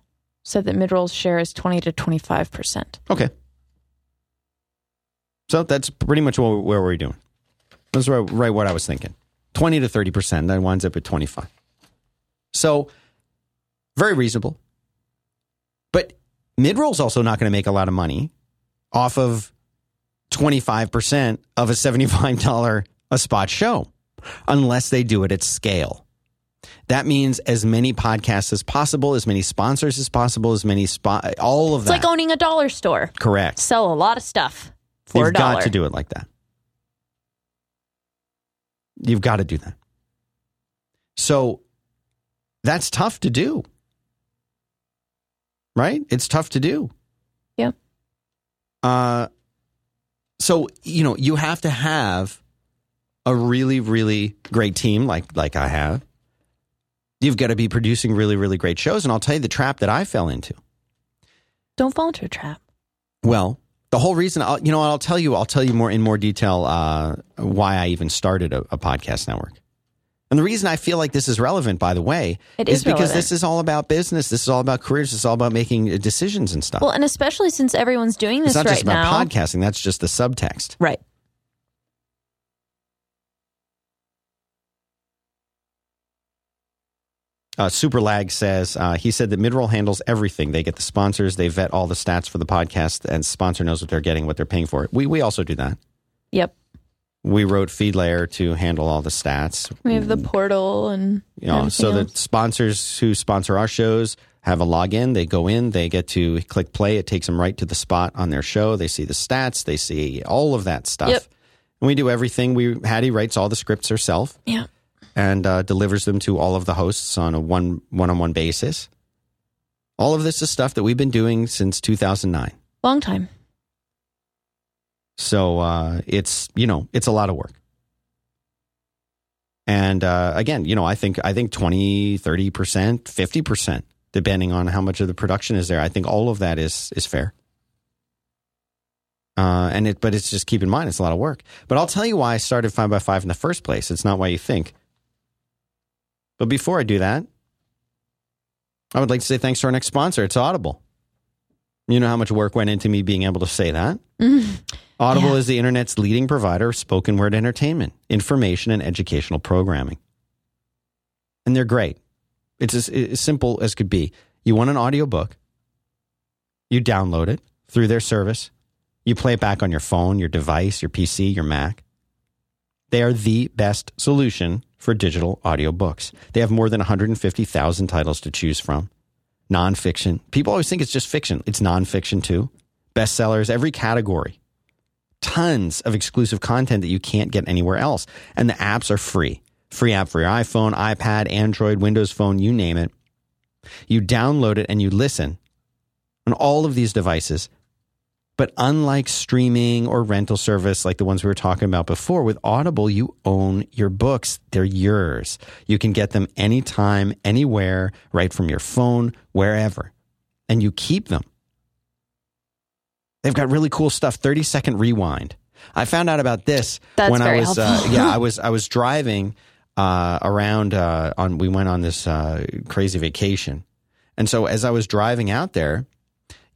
said that midroll's share is 20 to 25%. Okay. So that's pretty much what, where we're doing. That's right, right what I was thinking. 20 to 30%. That winds up at 25. So very reasonable. But midroll's also not going to make a lot of money off of 25% of a $75 a spot show unless they do it at scale. That means as many podcasts as possible, as many sponsors as possible, as many spot, all of It's that. like owning a dollar store. Correct. Sell a lot of stuff for You've a dollar. got to do it like that. You've got to do that. So that's tough to do. Right? It's tough to do. Yeah. Uh so, you know, you have to have a really really great team like like I have. You've got to be producing really really great shows and I'll tell you the trap that I fell into. Don't fall into a trap. Well, the whole reason, I'll, you know, I'll tell you, I'll tell you more in more detail uh, why I even started a, a podcast network. And the reason I feel like this is relevant, by the way, It is is because relevant. this is all about business. This is all about careers. This is all about making uh, decisions and stuff. Well, and especially since everyone's doing this it's not right just about now. podcasting. That's just the subtext. Right. Uh, Super Lag says uh, he said that Midroll handles everything. They get the sponsors, they vet all the stats for the podcast, and sponsor knows what they're getting, what they're paying for. We we also do that. Yep. We wrote FeedLayer to handle all the stats. We have the portal and You know, so everything the sponsors who sponsor our shows have a login. They go in, they get to click play. It takes them right to the spot on their show. They see the stats, they see all of that stuff. Yep. And we do everything. We Haddie writes all the scripts herself yeah. and uh, delivers them to all of the hosts on a one one on one basis. All of this is stuff that we've been doing since 2009. Long time. So uh, it's you know it's a lot of work. And uh, again, you know, I think I think 20, 30 percent, fifty percent, depending on how much of the production is there. I think all of that is is fair. Uh, and it, but it's just keep in mind it's a lot of work. But I'll tell you why I started five by five in the first place. It's not why you think. But before I do that, I would like to say thanks to our next sponsor. It's Audible. You know how much work went into me being able to say that. Mm-hmm. Audible Yeah. is the internet's leading provider of spoken word entertainment, information, and educational programming. And they're great. It's as, as simple as could be. You want an audiobook, you download it through their service, you play it back on your phone, your device, your PC, your Mac. They are the best solution for digital audiobooks. They have more than 150,000 titles to choose from. Nonfiction. People always think it's just fiction. It's nonfiction too. Bestsellers, every category tons of exclusive content that you can't get anywhere else. And the apps are free. Free app for your iPhone, iPad, Android, Windows Phone, you name it. You download it and you listen on all of these devices. But unlike streaming or rental service like the ones we were talking about before, with Audible, you own your books. They're yours. You can get them anytime, anywhere, right from your phone, wherever. And you keep them. They've got really cool stuff. Thirty second rewind. I found out about this That's when I was uh, yeah I was I was driving uh, around uh, on we went on this uh, crazy vacation, and so as I was driving out there,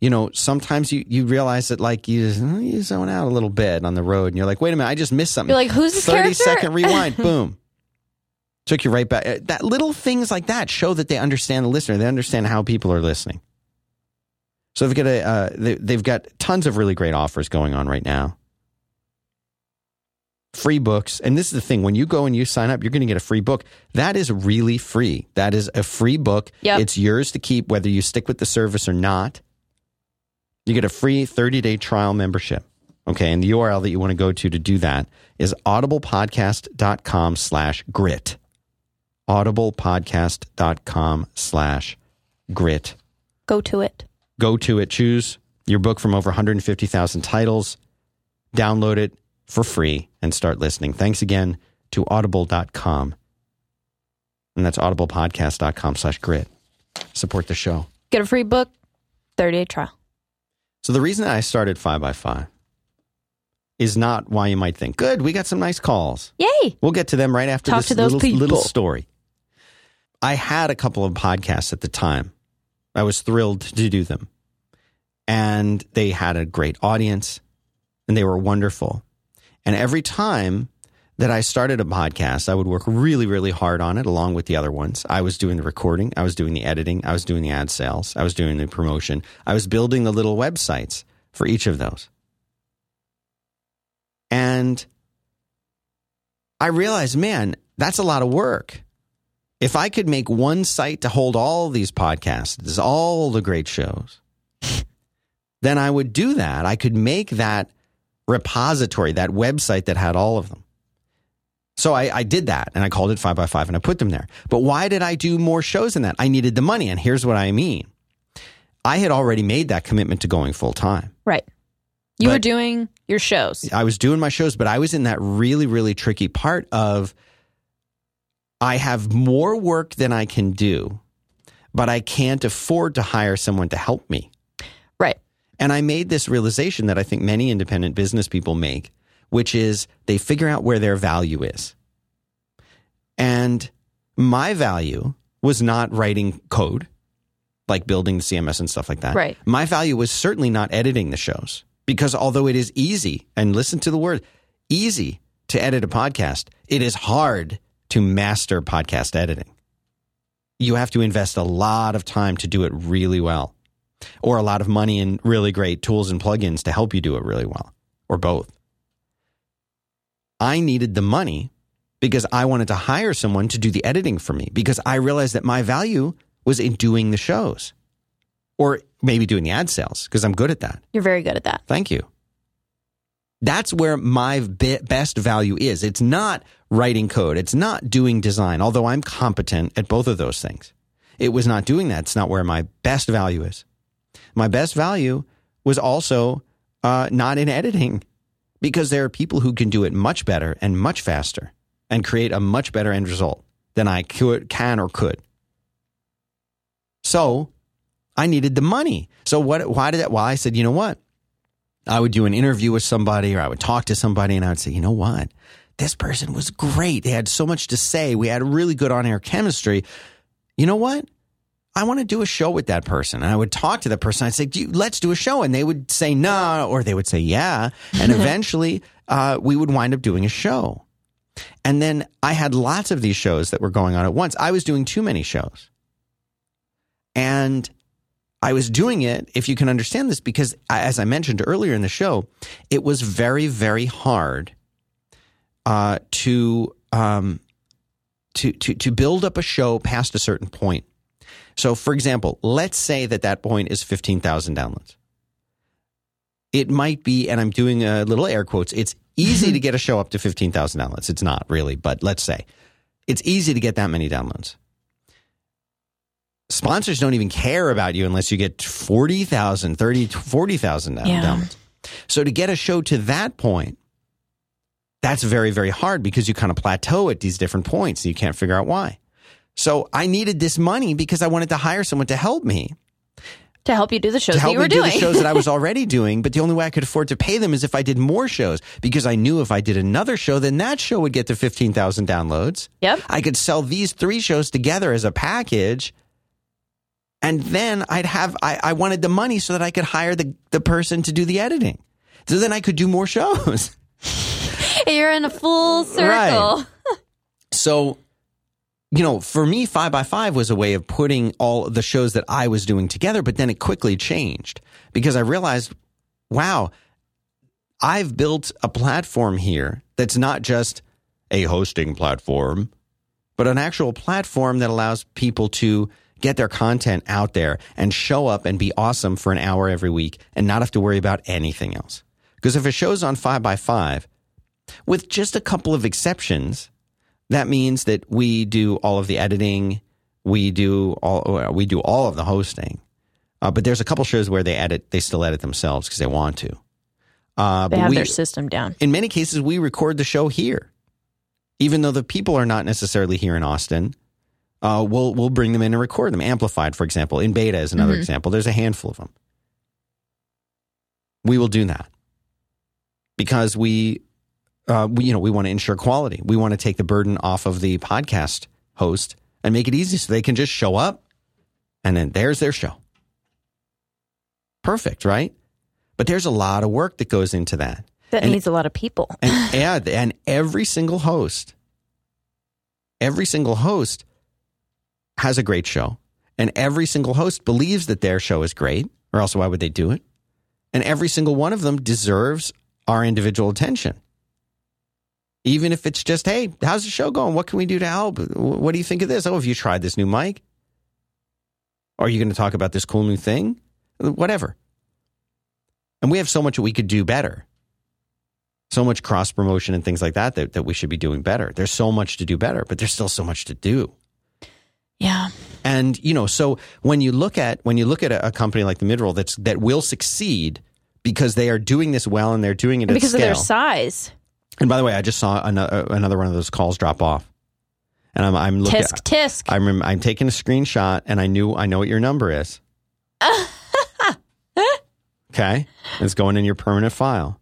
you know sometimes you you realize that like you you zone out a little bit on the road, and you're like wait a minute I just missed something. You're like, who's this Thirty character? second rewind, boom. Took you right back. Uh, That little things like that show that they understand the listener. They understand how people are listening. So they've got a uh, they, they've got tons of really great offers going on right now. Free books, and this is the thing: when you go and you sign up, you're going to get a free book. That is really free. That is a free book. Yep. It's yours to keep, whether you stick with the service or not. You get a free 30 day trial membership. Okay, and the URL that you want to go to to do that is audiblepodcast.com slash grit. audiblepodcast.com slash grit Go to it. go to it, choose your book from over 150,000 titles, download it for free, and start listening. Thanks again to audible.com. And that's audiblepodcast.com slash grit. Support the show. Get a free book, 30 day trial. So the reason that I started five by five is not why you might think, good, we got some nice calls. Yay! We'll get to them right after Talk this little, people. little story. I had a couple of podcasts at the time. I was thrilled to do them. And they had a great audience and they were wonderful. And every time that I started a podcast, I would work really, really hard on it along with the other ones. I was doing the recording, I was doing the editing, I was doing the ad sales, I was doing the promotion, I was building the little websites for each of those. And I realized, man, that's a lot of work. If I could make one site to hold all these podcasts, all the great shows, then I would do that. I could make that repository, that website that had all of them. So I, I did that and I called it five by five and I put them there. But why did I do more shows than that? I needed the money. And here's what I mean I had already made that commitment to going full time. Right. You were doing your shows. I was doing my shows, but I was in that really, really tricky part of I have more work than I can do, but I can't afford to hire someone to help me. Right. And I made this realization that I think many independent business people make, which is they figure out where their value is. And my value was not writing code, like building the CMS and stuff like that. Right. My value was certainly not editing the shows because although it is easy, and listen to the word easy to edit a podcast, it is hard to master podcast editing. You have to invest a lot of time to do it really well, or a lot of money and really great tools and plugins to help you do it really well, or both. I needed the money because I wanted to hire someone to do the editing for me because I realized that my value was in doing the shows or maybe doing the ad sales because I'm good at that. You're very good at that. Thank you. That's where my be- best value is. It's not writing code. It's not doing design, although I'm competent at both of those things. It was not doing that. It's not where my best value is. My best value was also uh, not in editing because there are people who can do it much better and much faster and create a much better end result than I could, can or could. So I needed the money. So what? Why did that? Well, I said, you know what? I would do an interview with somebody, or I would talk to somebody, and I would say, you know what? This person was great. They had so much to say. We had really good on-air chemistry. You know what? I want to do a show with that person. And I would talk to the person. I'd say, do let's do a show. And they would say no, or they would say yeah. And eventually uh, we would wind up doing a show. And then I had lots of these shows that were going on at once. I was doing too many shows. And I was doing it, if you can understand this, because as I mentioned earlier in the show, it was very, very hard uh, to, um, to, to, to build up a show past a certain point. So, for example, let's say that that point is 15,000 downloads. It might be, and I'm doing a little air quotes, it's easy to mm-hmm. get a show up to 15,000 downloads. It's not really, but let's say it's easy to get that many downloads. Sponsors don't even care about you unless you get 40,000, 30, 40,000 Yeah. downloads. So to get a show to that point, that's very, very hard because you kind of plateau at these different points. And you can't figure out why. So I needed this money because I wanted to hire someone to help me To help you do the shows to that help you me were do the shows that I was already doing. But the only way I could afford to pay them is if I did more shows because I knew if I did another show, then that show would get to 15,000 downloads. Yep. I could sell these three shows together as a package. And then I'd have, I, I wanted the money so that I could hire the, the person to do the editing. So then I could do more shows. You're in a full circle. Right. So, you know, for me, five by five was a way of putting all the shows that I was doing together, but then it quickly changed because I realized, wow, I've built a platform here that's not just a hosting platform, but an actual platform that allows people to get their content out there and show up and be awesome for an hour every week and not have to worry about anything else. Because if a show's on five by five, with just a couple of exceptions, that means that we do all of the editing, we do all we do all of the hosting. Uh, but there's a couple shows where they edit, they still edit themselves because they want to. Uh, They but have we, their system down. in many cases, we record the show here, even though the people are not necessarily here in Austin. Uh, we'll we'll bring them in and record them. Amplified, for example, in beta is another example. There's a handful of them. We will do that because we, uh, we you know we want to ensure quality. We want to take the burden off of the podcast host and make it easy so they can just show up, and then there's their show. Perfect, right? But there's a lot of work that goes into that. That And- needs a lot of people. And yeah, and every single host, every single host has a great show. And every single host believes that their show is great, or else why would they do it? And every single one of them deserves our individual attention. Even if it's just, hey, how's the show going? What can we do to help? What do you think of this? Oh, have you tried this new mic? Are you going to talk about this cool new thing? Whatever. And we have so much that we could do better so much cross promotion and things like that, that that we should be doing better. There's so much to do better, but there's still so much to do. Yeah. And you know, so when you look at when you look at a, a company like the Midroll that's that will succeed because they are doing this well and they're doing it And at because of scale. their size. And by the way, I just saw another another one of those calls drop off, and I'm I'm looking. Tisk tisk. I'm I'm taking a screenshot, and I knew I know what your number is. Okay. It's going in your permanent file.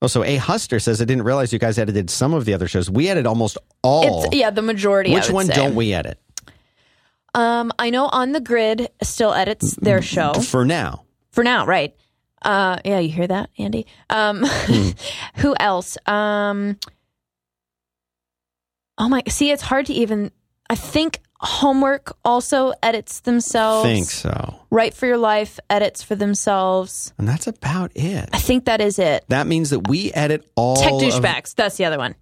Oh, so A Huster says, I didn't realize you guys edited some of the other shows. We edit almost all. It's yeah, the majority. Which one say. don't we edit? Um, I know on the grid still edits their show For now. for now, right? Uh, yeah, you hear that, Andy? Um, Hmm. who else? Um, oh my, see, it's hard to even. I think homework also edits themselves. Think so. Right for your life edits for themselves. And that's about it. I think that is it. That means that we edit all Tech of- douchebags. That's the other one.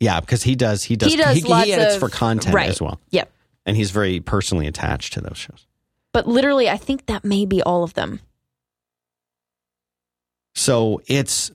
Yeah, because he does. He does. He does lots edits of- for content right. as well, Yep. and he's very personally attached to those shows. But literally, I think that may be all of them. So it's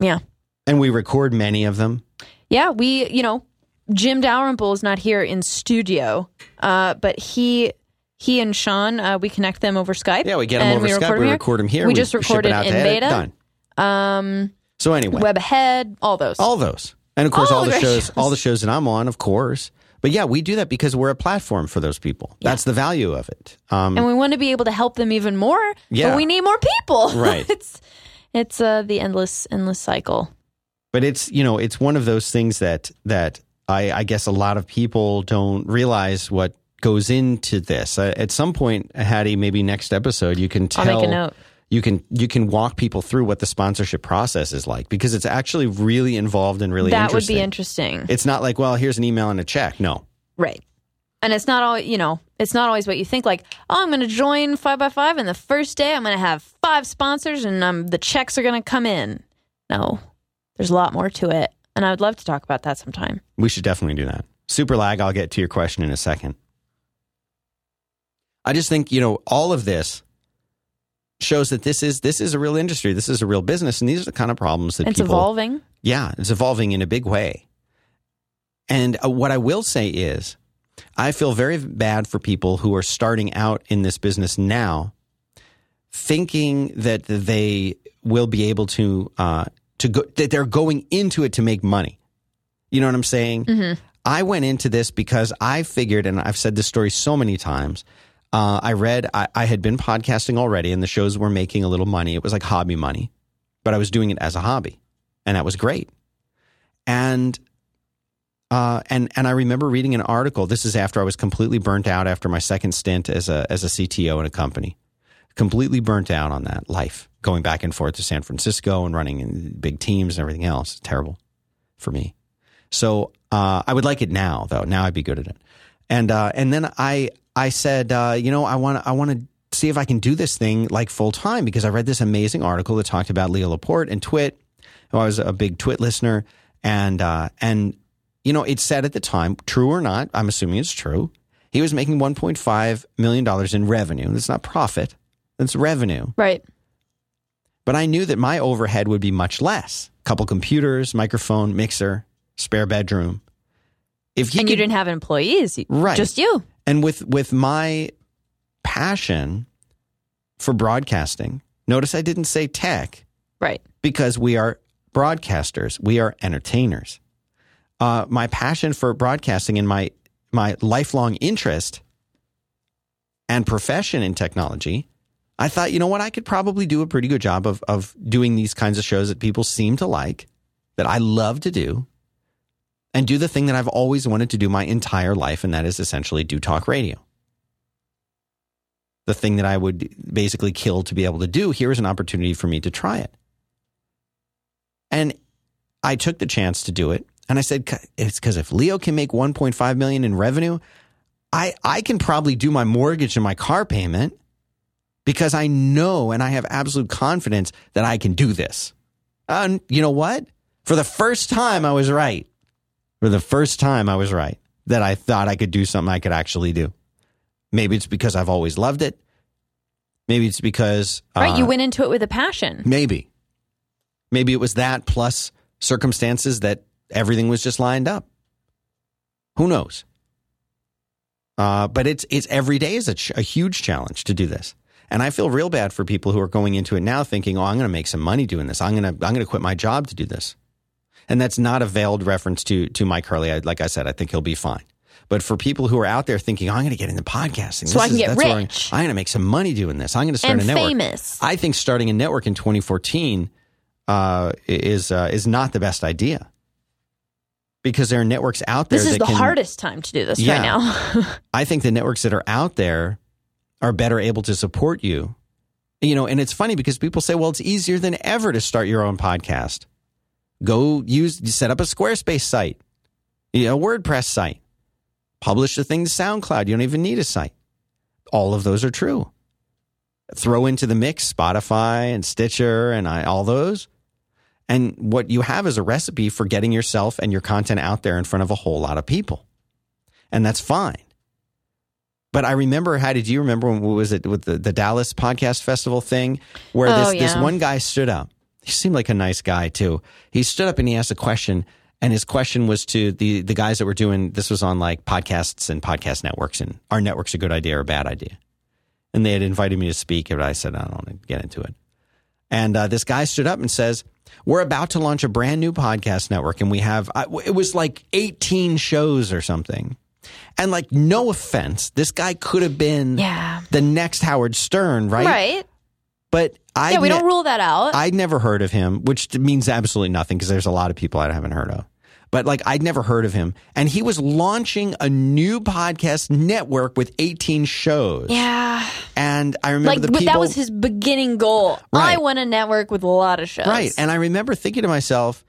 Yeah. and we record many of them. Yeah, we, you know, Jim Dalrymple is not here in studio, uh, but he he and Sean, uh, we connect them over Skype. Yeah, we get them over we Skype. record we here. record them here. We just ship it recorded in beta. Done. Um, So anyway, Web Ahead, all those. all those, and of course All all, the the shows, shows. all the shows that I'm on, of course. But yeah, we do that because we're a platform for those people. Yeah. That's the value of it. Um, and we want to be able to help them even more. Yeah. But we need more people. Right. it's it's uh, the endless endless cycle. but it's you know it's one of those things that that I, I guess a lot of people don't realize what goes into this. Uh, at some point, Haddie, maybe next episode, you can I'll tell. Make a note. You can you can walk people through what the sponsorship process is like because it's actually really involved and really that would be interesting. It's not like well, here's an email and a check. No, Right. And it's not all, you know, it's not always what you think like, oh, I'm going to join 5 by 5 and the first day I'm going to have five sponsors and um, the checks are going to come in. No. There's a lot more to it. And I would love to talk about that sometime. We should definitely do that. Super lag, I'll get to your question in a second. I just think, you know, all of this shows that this is this is a real industry. This is a real business and these are the kind of problems that It's people evolving. Yeah, it's evolving in a big way. And uh, what I will say is I feel very bad for people who are starting out in this business now thinking that they will be able to uh, to go that they're going into it to make money. You know what I'm saying? I went into this because I figured, and I've said this story so many times. Uh, I read I, I had been podcasting already, and the shows were making a little money. It was like hobby money, but I was doing it as a hobby, and that was great. And uh, and and I remember reading an article. This is after I was completely burnt out after my second stint as a as a CTO in a company completely burnt out on that life, going back and forth to San Francisco and running in big teams and everything else. Terrible for me. So uh, I would like it now, though. Now I'd be good at it. And uh, and then I I said, uh, you know, I want I want to see if I can do this thing like full time because I read this amazing article that talked about Leo Laporte and Twit. who I was a big Twit listener, and uh, and you know, it said at the time, true or not, I'm assuming it's true. He was making 1.5 million dollars in revenue. That's not profit. That's revenue. Right. But I knew that my overhead would be much less. Couple computers, microphone, mixer, spare bedroom. If he and you didn't have employees. Right. Just you. And with with my passion for broadcasting, notice I didn't say tech Right. because we are broadcasters, we are entertainers. Uh, my passion for broadcasting and my my lifelong interest and profession in technology, I thought, you know what, I could probably do a pretty good job of of doing these kinds of shows that people seem to like, that I love to do, and do the thing that I've always wanted to do my entire life, and that is essentially do talk radio. The thing that I would basically kill to be able to do, here is an opportunity for me to try it. And I took the chance to do it. And I said, it's because if Leo can make 1.5 million in revenue, I, I can probably do my mortgage and my car payment because I know and I have absolute confidence that I can do this. And you know what? For the first time, I was right. For the first time, I was right that I thought I could do something I could actually do. Maybe it's because I've always loved it. Maybe it's because Right. uh, you went into it with a passion. Maybe. Maybe it was that plus circumstances that everything was just lined up. Who knows? Uh, but it's it's every day is a, ch- a huge challenge to do this, and I feel real bad for people who are going into it now thinking, "Oh, I'm going to make some money doing this. I'm going to I'm going to quit my job to do this," and that's not a veiled reference to to Mike Hurley. I, like I said, I think he'll be fine. But for people who are out there thinking, I'm going to get into podcasting, So I can is- get that's where I'm- rich. I'm going to make some money doing this. I'm going to start And a network. famous. I think starting a network in 2014 uh, is uh, is not the best idea because there are networks out there This is the can. hardest time to do this Yeah. right now. I think the networks that are out there are better able to support you. You know, and it's funny because people say, "Well, it's easier than ever to start your own podcast." Go use set up a Squarespace site, a WordPress site, publish the thing to SoundCloud. You don't even need a site. All of those are true. Throw into the mix Spotify and Stitcher and I, all those. And what you have is a recipe for getting yourself and your content out there in front of a whole lot of people. And that's fine. But I remember, how did you remember when what was it with the, the Dallas Podcast Festival thing where Oh, this, this one guy stood up? He seemed like a nice guy too. He stood up and he asked a question, and his question was to the the guys that were doing this was on like podcasts and podcast networks, and our network's a good idea or a bad idea. And they had invited me to speak, but I said I don't want to get into it. And uh, this guy stood up and says, "We're about to launch a brand new podcast network, and we have I, it was like 18 shows or something." And like, no offense, this guy could have been yeah. the next Howard Stern, right? Right. But I Yeah, we don't rule that out. I'd never heard of him, which means absolutely nothing because there's a lot of people I haven't heard of. But like, I'd never heard of him. And he was launching a new podcast network with 18 shows. yeah. And I remember Like the people. that was his beginning goal. Right. I want to network with a lot of shows. Right. And I remember thinking to myself,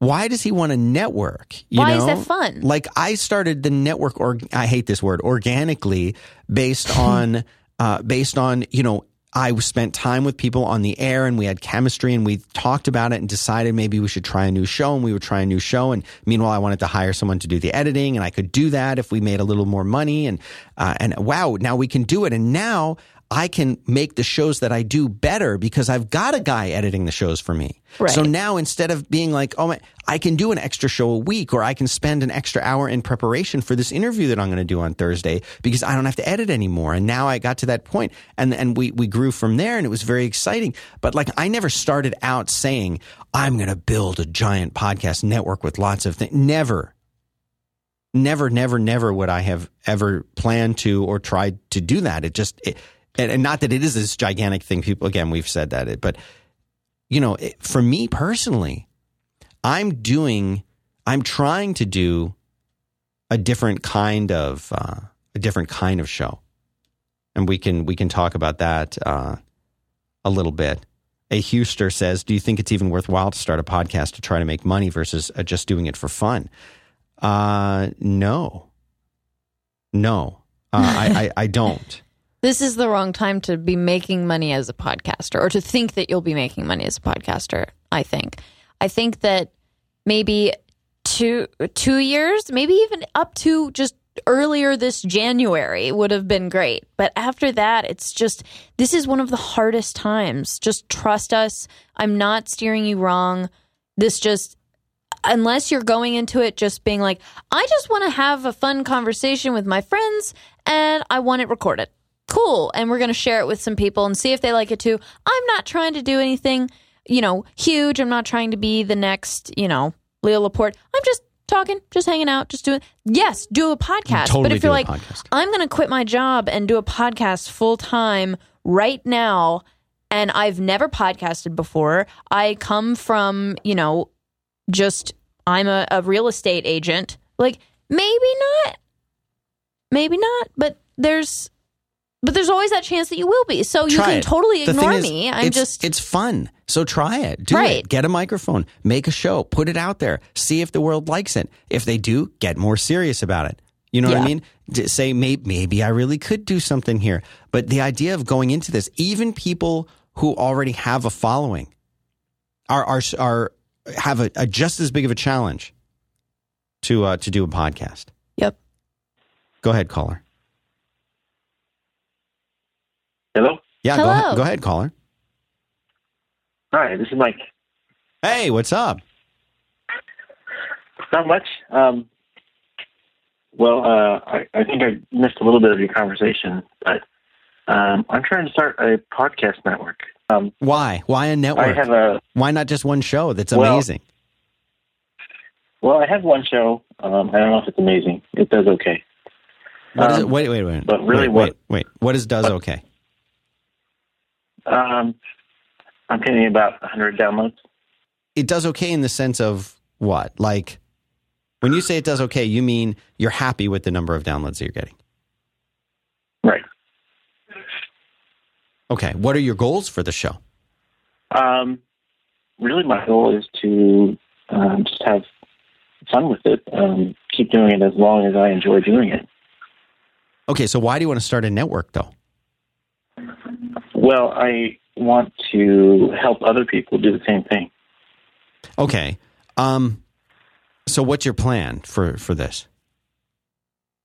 why does he want to network? You Why know? is that fun? Like I started the network or I hate this word organically based on uh, based on you know I spent time with people on the air and we had chemistry and we talked about it and decided maybe we should try a new show and we would try a new show. And meanwhile I wanted to hire someone to do the editing and I could do that if we made a little more money. And uh, and wow now we can do it. And now I can make the shows that I do better because I've got a guy editing the shows for me. Right. So now instead of being like, oh my, I can do an extra show a week or I can spend an extra hour in preparation for this interview that I'm going to do on Thursday because I don't have to edit anymore. And now I got to that point and, and we, we grew from there and it was very exciting. But like, I never started out saying, I'm going to build a giant podcast network with lots of things. Never. Never, never, never would I have ever planned to or tried to do that. It just, it, and, and not that it is this gigantic thing. People, again, we've said that, it, but you know, it, for me personally, I'm doing, I'm trying to do a different kind of, uh, a different kind of show, and we can we can talk about that uh, a little bit. A Huster says, "Do you think it's even worthwhile to start a podcast to try to make money versus uh, just doing it for fun?" Uh, no, no, uh, I, I I don't. This is the wrong time to be making money as a podcaster or to think that you'll be making money as a podcaster, I think. I think that maybe two two years, maybe even up to just earlier this January would have been great. But after that, it's just this is one of the hardest times. Just trust us. I'm not steering you wrong. This just unless you're going into it just being like, I just want to have a fun conversation with my friends and I want it recorded. Cool. And we're going to share it with some people and see if they like it too. I'm not trying to do anything, you know, huge. I'm not trying to be the next, you know, Leo Laporte. I'm just talking, just hanging out, just doing, yes, do a podcast. Totally but if you're like. I'm going to quit my job and do a podcast full time right now, and I've never podcasted before, I come from, you know, just I'm a, a real estate agent. Like maybe not, maybe not, but there's, but there's always that chance that you will be. So you Try can it. totally The ignore is, me. I'm it's, just it's fun. So try it. Do Right. it. Get a microphone. Make a show. Put it out there. See if the world likes it. If they do, get more serious about it. You know what I mean? Say maybe, maybe I really could do something here. But the idea of going into this, even people who already have a following, are are are have a, a just as big of a challenge to uh, to do a podcast. yep. Go ahead, caller. Hello. Yeah, go Hello. ahead, go ahead, caller. Hi, this is Mike. Hey, what's up? Not much. Um, well, uh, I, I think I missed a little bit of your conversation, but um, I'm trying to start a podcast network. Um, Why? Why a I network? I have a Why not just one show that's Well- amazing? well, I have one show. Um, I don't know if it's amazing. It does okay. What is it? Um, Wait, wait, wait. but really wait, what- wait, wait. What is does okay? Um, I'm getting about 100 downloads. It does okay in the sense of what? Like when you say it does okay, you mean you're happy with the number of downloads that you're getting. Right. Okay. What are your goals for the show? Um, really, my goal is to um, just have fun with it. Um, keep doing it as long as I enjoy doing it. Okay, so why do you want to start a network though? Well, I want to help other people do the same thing. Okay. Um so what's your plan for for this?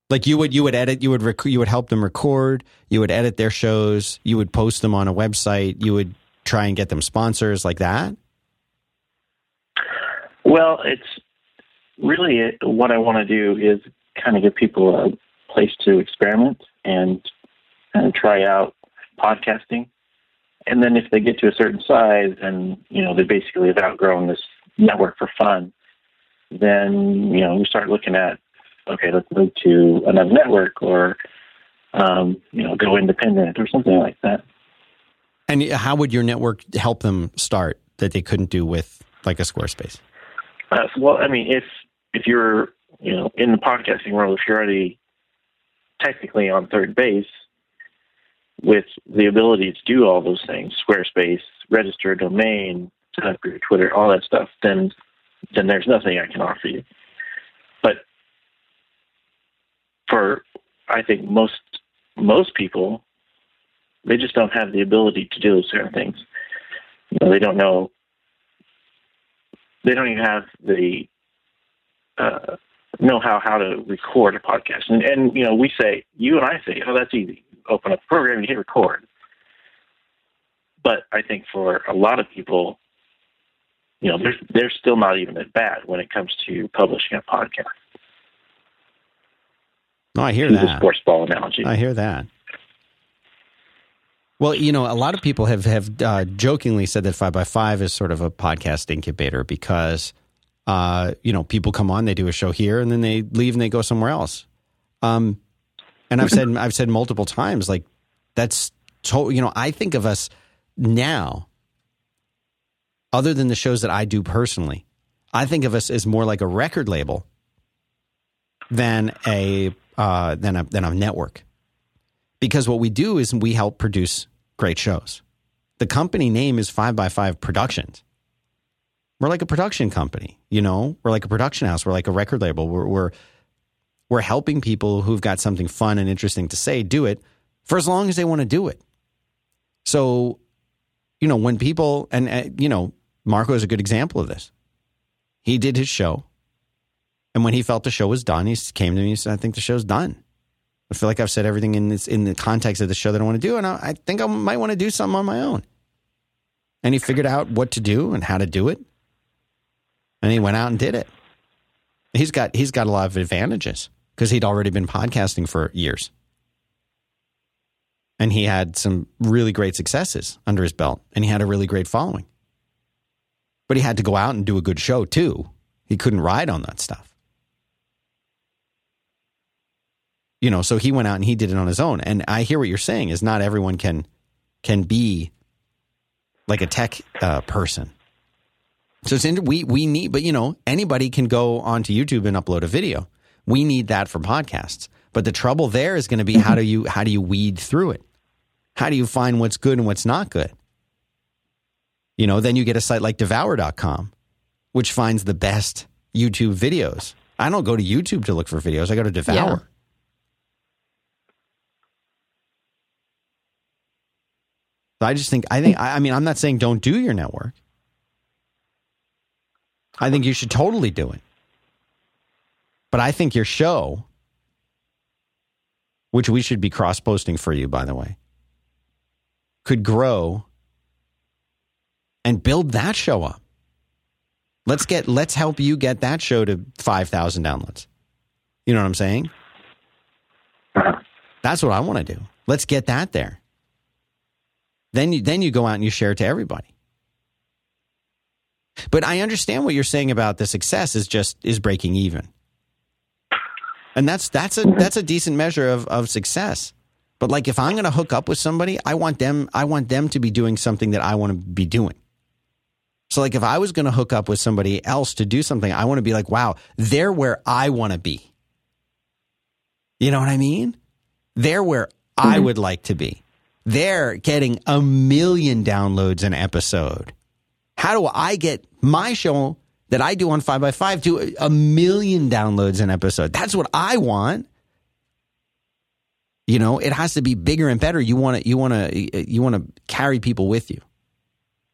Like you would you would edit, you would rec- you would help them record, you would edit their shows, you would post them on a website, you would try and get them sponsors like that? Well, it's really it, what I want to do is kind of give people a place to experiment and and try out podcasting. And then if they get to a certain size and you know they basically have outgrown this network for fun, then you know we start looking at okay, let's move to another network or um, you know go independent or something like that. And how would your network help them start that they couldn't do with like a Squarespace? Uh, well, I mean, if if you're you know in the podcasting world, if you're already technically on third base with the ability to do all those things, Squarespace, register a domain, set up your Twitter, all that stuff, then then there's nothing I can offer you. But for I think most most people, they just don't have the ability to do certain things. You know, they don't know they don't even have the uh, know how how to record a podcast. And, and you know, we say you and I say, oh, that's easy. Open up a program, and hit record. But I think for a lot of people, you know, they're they're still not even that bad when it comes to publishing a podcast. No, I hear that. sports ball analogy. I hear that. Well, you know, a lot of people have have uh, jokingly said that Five by Five is sort of a podcast incubator because, uh, you know, people come on, they do a show here, and then they leave and they go somewhere else. Um, and I've said I've said multiple times, like that's to, you know, I think of us now, other than the shows that I do personally, I think of us as more like a record label than a uh, than a than a network because what we do is we help produce great shows. The company name is Five by Five Productions. We're like a production company, you know. We're like a production house. We're like a record label. We're we're we're helping people who've got something fun and interesting to say do it for as long as they want to do it. So, you know, when people and uh, you know, Marco is a good example of this. He did his show, and when he felt the show was done, he came to me and said, "I think the show's done." I feel like I've said everything in this in the context of the show that I want to do, and I, I think I might want to do something on my own. And he figured out what to do and how to do it, and he went out and did it. He's got he's got a lot of advantages because he'd already been podcasting for years, and he had some really great successes under his belt, and he had a really great following. But he had to go out and do a good show too. He couldn't ride on that stuff. you know so he went out and he did it on his own and i hear what you're saying is not everyone can can be like a tech uh, person so it's in, we we need but you know anybody can go onto youtube and upload a video. We need that for podcasts. But the trouble there is going to be how do you how do you weed through it? How do you find what's good and what's not good? You know then you get a site like devour.com which finds the best youtube videos. I don't go to youtube to look for videos. I go to devour. Yeah. So I just think I think I I mean I'm not saying don't do your network. I think you should totally do it. But I think your show, which we should be cross posting for you, by the way, could grow and build that show up. Let's get let's help you get that show to five thousand downloads. You know what I'm saying? That's what I want to do. Let's get that there. Then you then you go out and you share it to everybody. But I understand what you're saying about the success is just is breaking even. and that's that's a that's a decent measure of of success. But like if I'm going to hook up with somebody, I want them I want them to be doing something that I want to be doing. So like if I was going to hook up with somebody else to do something, I want to be like, wow, they're where I want to be. You know what I mean? They're where I mm-hmm. would like to be. They're getting a million downloads an episode. How do I get my show that I do on 5by5 to a million downloads an episode? That's what I want. You know, it has to be bigger and better. You want to you want to you want to carry people with you.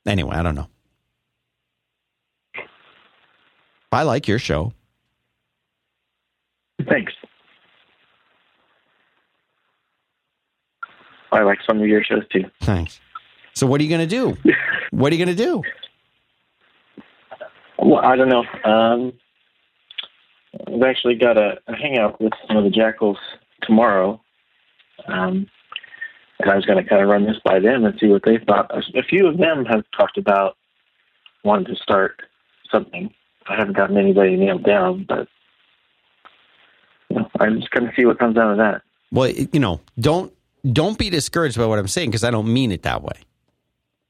Anyway, I don't know. I like your show. Thanks. I like some of your shows too. Thanks. So what are you going to do? What are you going to do? Well, I don't know. Um, I've actually got a, a hangout with some of the jackals tomorrow, um, and I was going to kind of run this by them and see what they thought. A few of them have talked about wanting to start something. I haven't gotten anybody nailed down, but you know, I'm just going to see what comes out of that. Well, you know, don't don't be discouraged by what I'm saying because I don't mean it that way.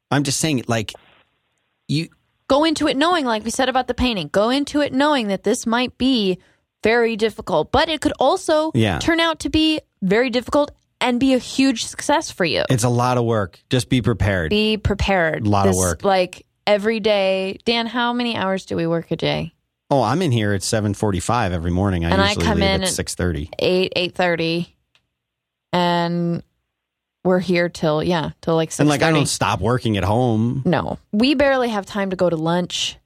I'm just saying it like you Go into it knowing, like we said about the painting, go into it knowing that this might be very difficult, but it could also Yeah. turn out to be very difficult and be a huge success for you. it's a lot of work. Just be prepared. be prepared. A lot of work. Like every day. Dan, how many hours do we work a day? oh, I'm in here at 7:45 every morning. I And I usually come leave in at at- 6:30. Eight, eight thirty, and we're here till yeah, till like six And like I don't stop working at home. No, we barely have time to go to lunch,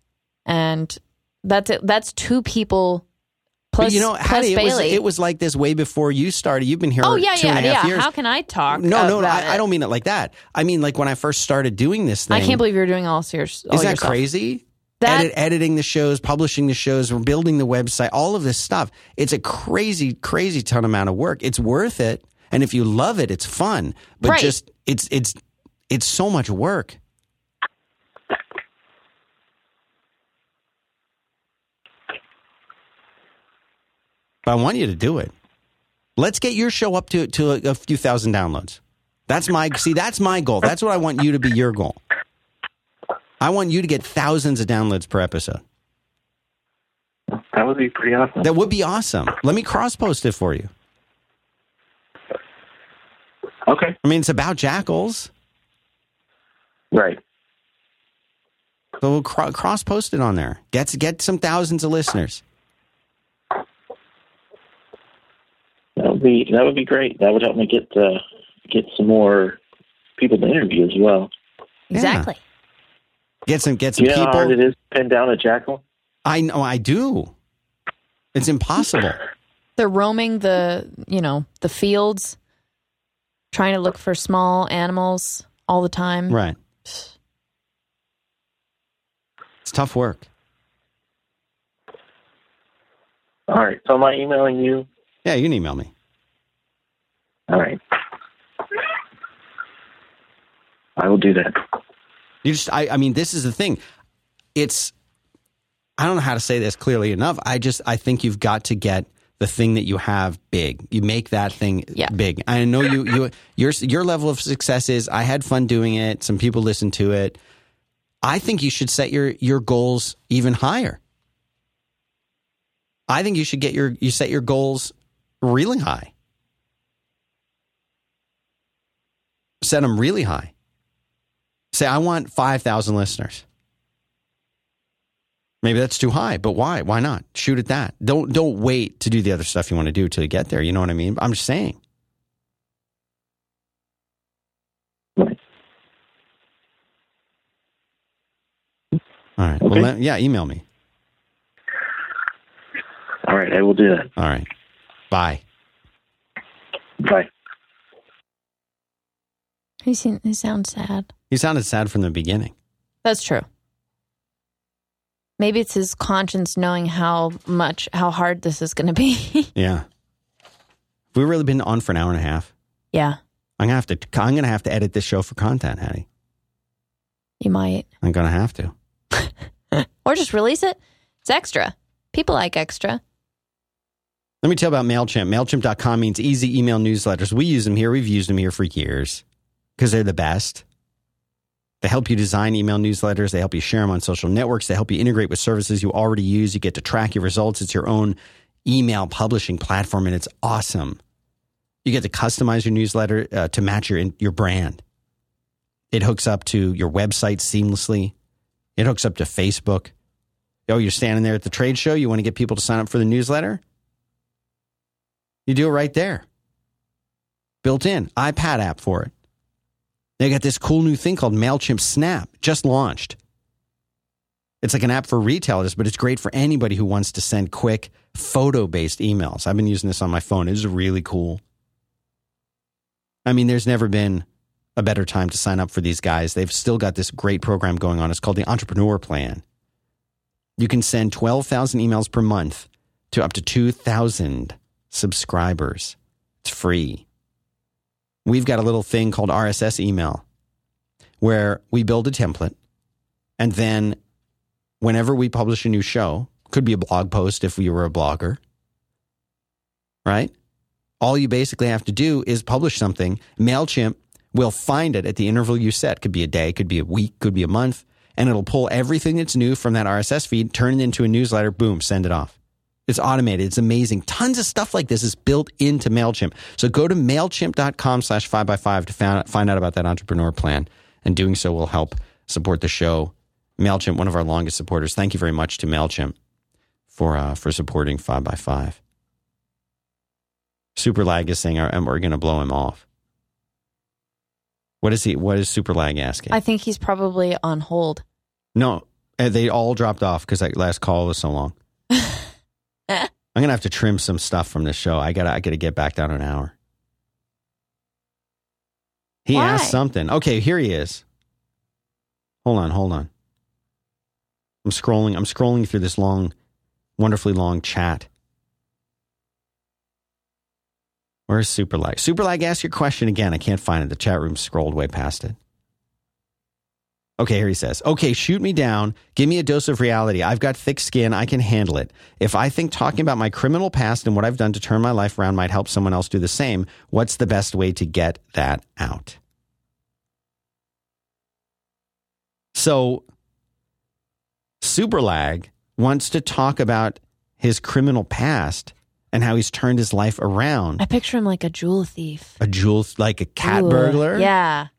and that's it. That's two people plus but you know, Haddie, it was it was like this way before you started. You've been here oh yeah, two yeah, and a half yeah. years. How can I talk? no, no, about I, I don't mean it like that. I mean like when I first started doing this thing. I can't believe you're doing all your. All Is that your stuff. crazy? That- Edit, editing the shows, publishing the shows, building the website, all of this stuff. It's a crazy, crazy ton amount of work. It's worth it, and if you love it, it's fun. But Right. just it's it's it's so much work. But I want you to do it. Let's get your show up to to a, a few thousand downloads. That's my see. That's my goal. That's what I want you to be your goal. I want you to get thousands of downloads per episode. That would be pretty awesome. That would be awesome. Let me cross post it for you. Okay. I mean, it's about jackals, Right. so we'll cro- cross post it on there. Get get some thousands of listeners. That would be that would be great. That would help me get uh, get some more people to interview as well. Exactly. Get some get some you know how hard people. it is to pin down a jackal? I know I do. It's impossible. They're roaming the you know the fields, trying to look for small animals all the time. right. It's tough work. All right. So am I emailing you? Yeah, you can email me. All right. I will do that. You just, I, I mean, this is the thing. It's, I don't know how to say this clearly enough. I just, I think you've got to get the thing that you have big. You make that thing Yeah. big. I know you, you, your, your level of success is. I had fun doing it. Some people listen to it. I think you should set your your goals even higher. I think you should get your you set your goals really high. Set them really high. Say I want 5,000 listeners. Maybe that's too high, but why? Why not? Shoot at that. Don't don't wait to do the other stuff you want to do till you get there. You know what I mean? I'm just saying. Right. All right. Well, let- yeah, email me. All right. I will do that. All right. Bye. Bye. He, seem, he sounds sad. He sounded sad from the beginning. That's true. Maybe it's his conscience knowing how much, how hard this is going to be. Yeah. We've really been on for an hour and a half. yeah, I'm gonna have to. I'm gonna have to edit this show for content, Haddie. you might. I'm gonna have to. Or just release it. It's extra. People like extra. Let me tell you about MailChimp. MailChimp.com means easy email newsletters. We use them here. We've used them here for years because they're the best. They help you design email newsletters. They help you share them on social networks. They help you integrate with services you already use. You get to track your results. It's your own email publishing platform, and it's awesome. You get to customize your newsletter uh, to match your your brand. It hooks up to your website seamlessly. It hooks up to Facebook. Oh, you're standing there at the trade show. You want to get people to sign up for the newsletter? You do it right there. Built in iPad app for it. They got this cool new thing called MailChimp Snap, just launched. It's like an app for retailers, but it's great for anybody who wants to send quick photo based emails. I've been using this on my phone. It is really cool. I mean, there's never been a better time to sign up for these guys. They've still got this great program going on. It's called the Entrepreneur Plan. You can send 12,000 emails per month to up to 2,000 subscribers. It's free. We've got a little thing called RSS email where we build a template and then whenever we publish a new show, could be a blog post if we were a blogger, right? All you basically have to do is publish something. MailChimp will find it at the interval you set. Could be a day, could be a week, could be a month, and it'll pull everything that's new from that RSS feed, turn it into a newsletter, boom, send it off. It's automated. It's amazing. Tons of stuff like this is built into MailChimp. So go to MailChimp.com slash 5by5 to find, find out about that entrepreneur plan. And doing so will help support the show. MailChimp, one of our longest supporters. Thank you very much to MailChimp for, uh, for supporting 5by5. Superlag is saying, are, we're going to blow him off. What is he? What is Super Lag asking? I think he's probably on hold. no, uh, they all dropped off because that last call was so long. I'm gonna have to trim some stuff from this show. I gotta, I gotta get back down an hour. He Why? asked something. Okay, here he is. Hold on, hold on. I'm scrolling. I'm scrolling through this long, wonderfully long chat. Where's Superlag? Superlag, ask your question again. I can't find it. The chat room scrolled way past it. Okay, here he says, okay, shoot me down. Give me a dose of reality. I've got thick skin. I can handle it. If I think talking about my criminal past and what I've done to turn my life around might help someone else do the same, what's the best way to get that out? So, Superlag wants to talk about his criminal past and how he's turned his life around. I picture him like a jewel thief. A jewel, like a cat Ooh, burglar. Yeah.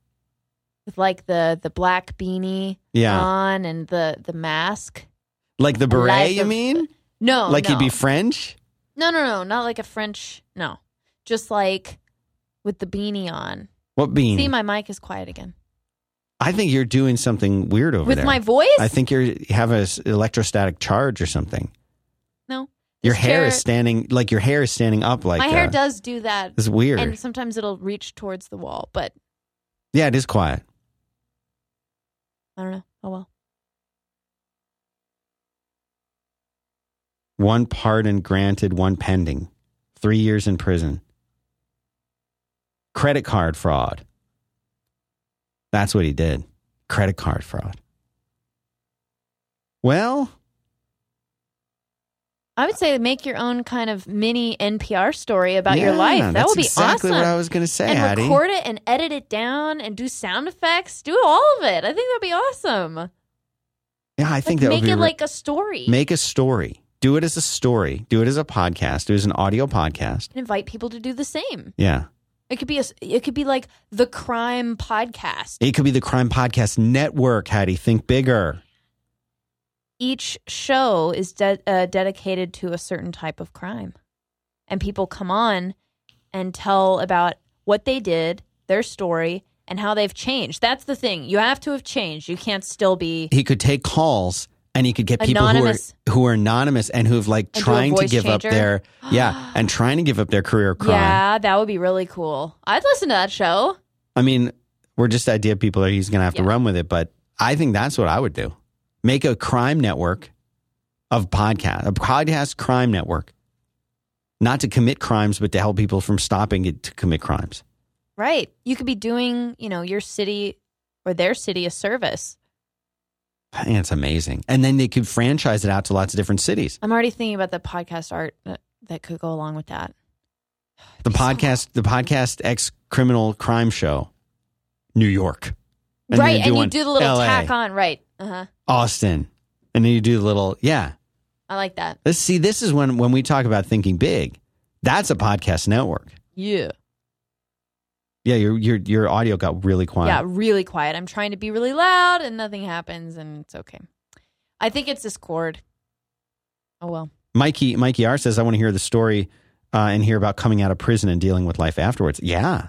With like the the black beanie Yeah. on and the the mask. Like the beret, life you mean? No, like no. he'd be French? No, no, no, not like a French. No, just like with the beanie on. What beanie? See, my mic is quiet again. I think you're doing something weird over with there. my voice? I think you're you have a s- electrostatic charge or something. no. Your hair chair- is standing like your hair is standing up like my hair uh, does do that, It's weird. and sometimes it'll reach towards the wall. But yeah, it is quiet. I don't know. Oh well. One pardon granted, one pending. Three years in prison. Credit card fraud. That's what he did. Credit card fraud. Well, I would say make your own kind of mini NPR story about your life. That would be exactly awesome. what I was going to say, and Haddie. record it and edit it down and do sound effects. Do all of it. I think that'd be awesome. yeah, I think like, that make would be it re- like a story. make a story. Do it as a story. Do it as a podcast. Do it as an audio podcast. and invite people to do the same. Yeah. It could be a. It could be like the crime podcast. It could be the Crime Podcast Network, Haddie. Think bigger. Each show is de- uh, dedicated to a certain type of crime, and people come on and tell about what they did, their story, and how they've changed. That's the thing. You have to have changed. You can't still be He could take calls and he could get people Anonymous. who are who are anonymous and who've like And trying to give up their yeah and trying to give up their career crime. Yeah, that would be really cool. I'd listen to that show. I mean, we're just idea people. Are he's going to have to run with it, but I think that's what I would do. Make a crime network of podcast, a podcast crime network, not to commit crimes, but to help people from stopping it to commit crimes. Right. You could be doing, you know, your city or their city a service. I think it's amazing, and then they could franchise it out to lots of different cities. I'm already thinking about the podcast art that could go along with that. The podcast, the podcast ex criminal crime show, New York. And right, and you do the little LA, tack on. Right. Uh huh. Austin, and then you do the little yeah. I like that. Let's see. This is when when we talk about thinking big. That's a podcast network. Yeah. Yeah, your your your audio got really quiet. Yeah, really quiet. I'm trying to be really loud and nothing happens and it's okay. I think it's this. Oh well. Mikey Mikey R says I want to hear the story uh, and hear about coming out of prison and dealing with life afterwards. Yeah,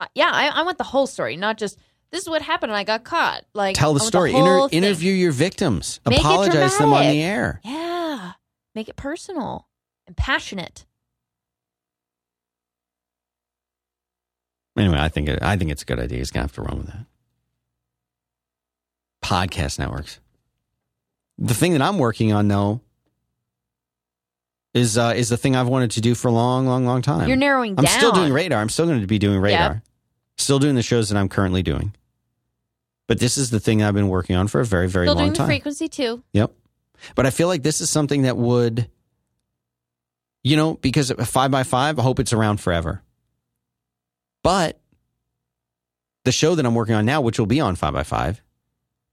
Uh, yeah, I, I want the whole story, not just this is what happened and I got caught. Like tell the story. whole Inter- interview your victims. Make Apologize to them on the air. Yeah. Make it personal and passionate. Anyway, I think it, I think it's a good idea. He's gonna have to run with that. Podcast networks. The thing that I'm working on though is uh, is the thing I've wanted to do for a long, long, long time. You're narrowing I'm down. still doing radar. I'm still going to be doing radar. Still doing the shows that I'm currently doing. But this is the thing I've been working on for a very, very Still long doing the time. frequency too. Yep. But I feel like this is something that would, you know, because five by five, I hope it's around forever. But the show that I'm working on now, which will be on five by five,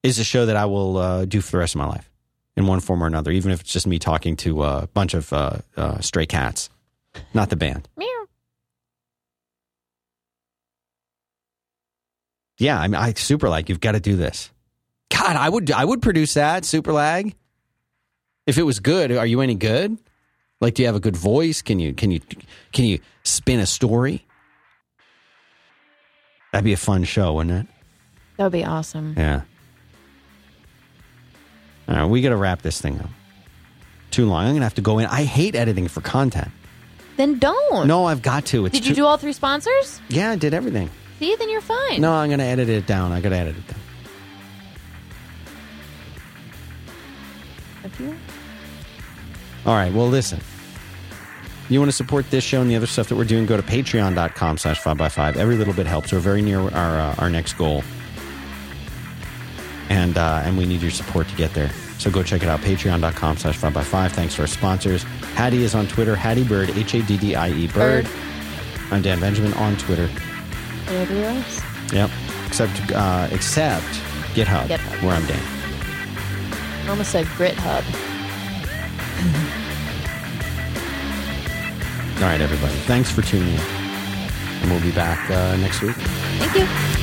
is a show that I will uh, do for the rest of my life in one form or another, even if it's just me talking to a bunch of uh, uh, stray cats, not the band. Meow. Yeah, I mean, I super like you've got to do this. God, I would I would produce that super lag. If it was good, are you any good? Like, do you have a good voice? Can you can you can you spin a story? That'd be a fun show, wouldn't it? That would be awesome. Yeah. All right, we got to wrap this thing up. Too long. I'm gonna have to go in. I hate editing for content. Then don't. No, I've got to. It's Did you too- do all three sponsors? Yeah, I did everything. See, then you're fine. No, I'm gonna edit it down. I got to edit it down. If you- All right. Well, listen. You want to support this show and the other stuff that we're doing? Go to patreon.com slash 5by5. Every little bit helps. We're very near our, uh, our next goal. And, uh, and we need your support to get there. So go check it out. Patreon.com slash 5by5. Thanks to our sponsors. Haddie is on Twitter. Haddie Bird, H A D D I E Bird. Bird. I'm Dan Benjamin on Twitter. Everywhere else. Yep. Except, uh, except GitHub, GitHub. where I'm Dan. I almost said Grit Hub. All right, everybody. Thanks for tuning in. And we'll be back uh, next week. Thank you.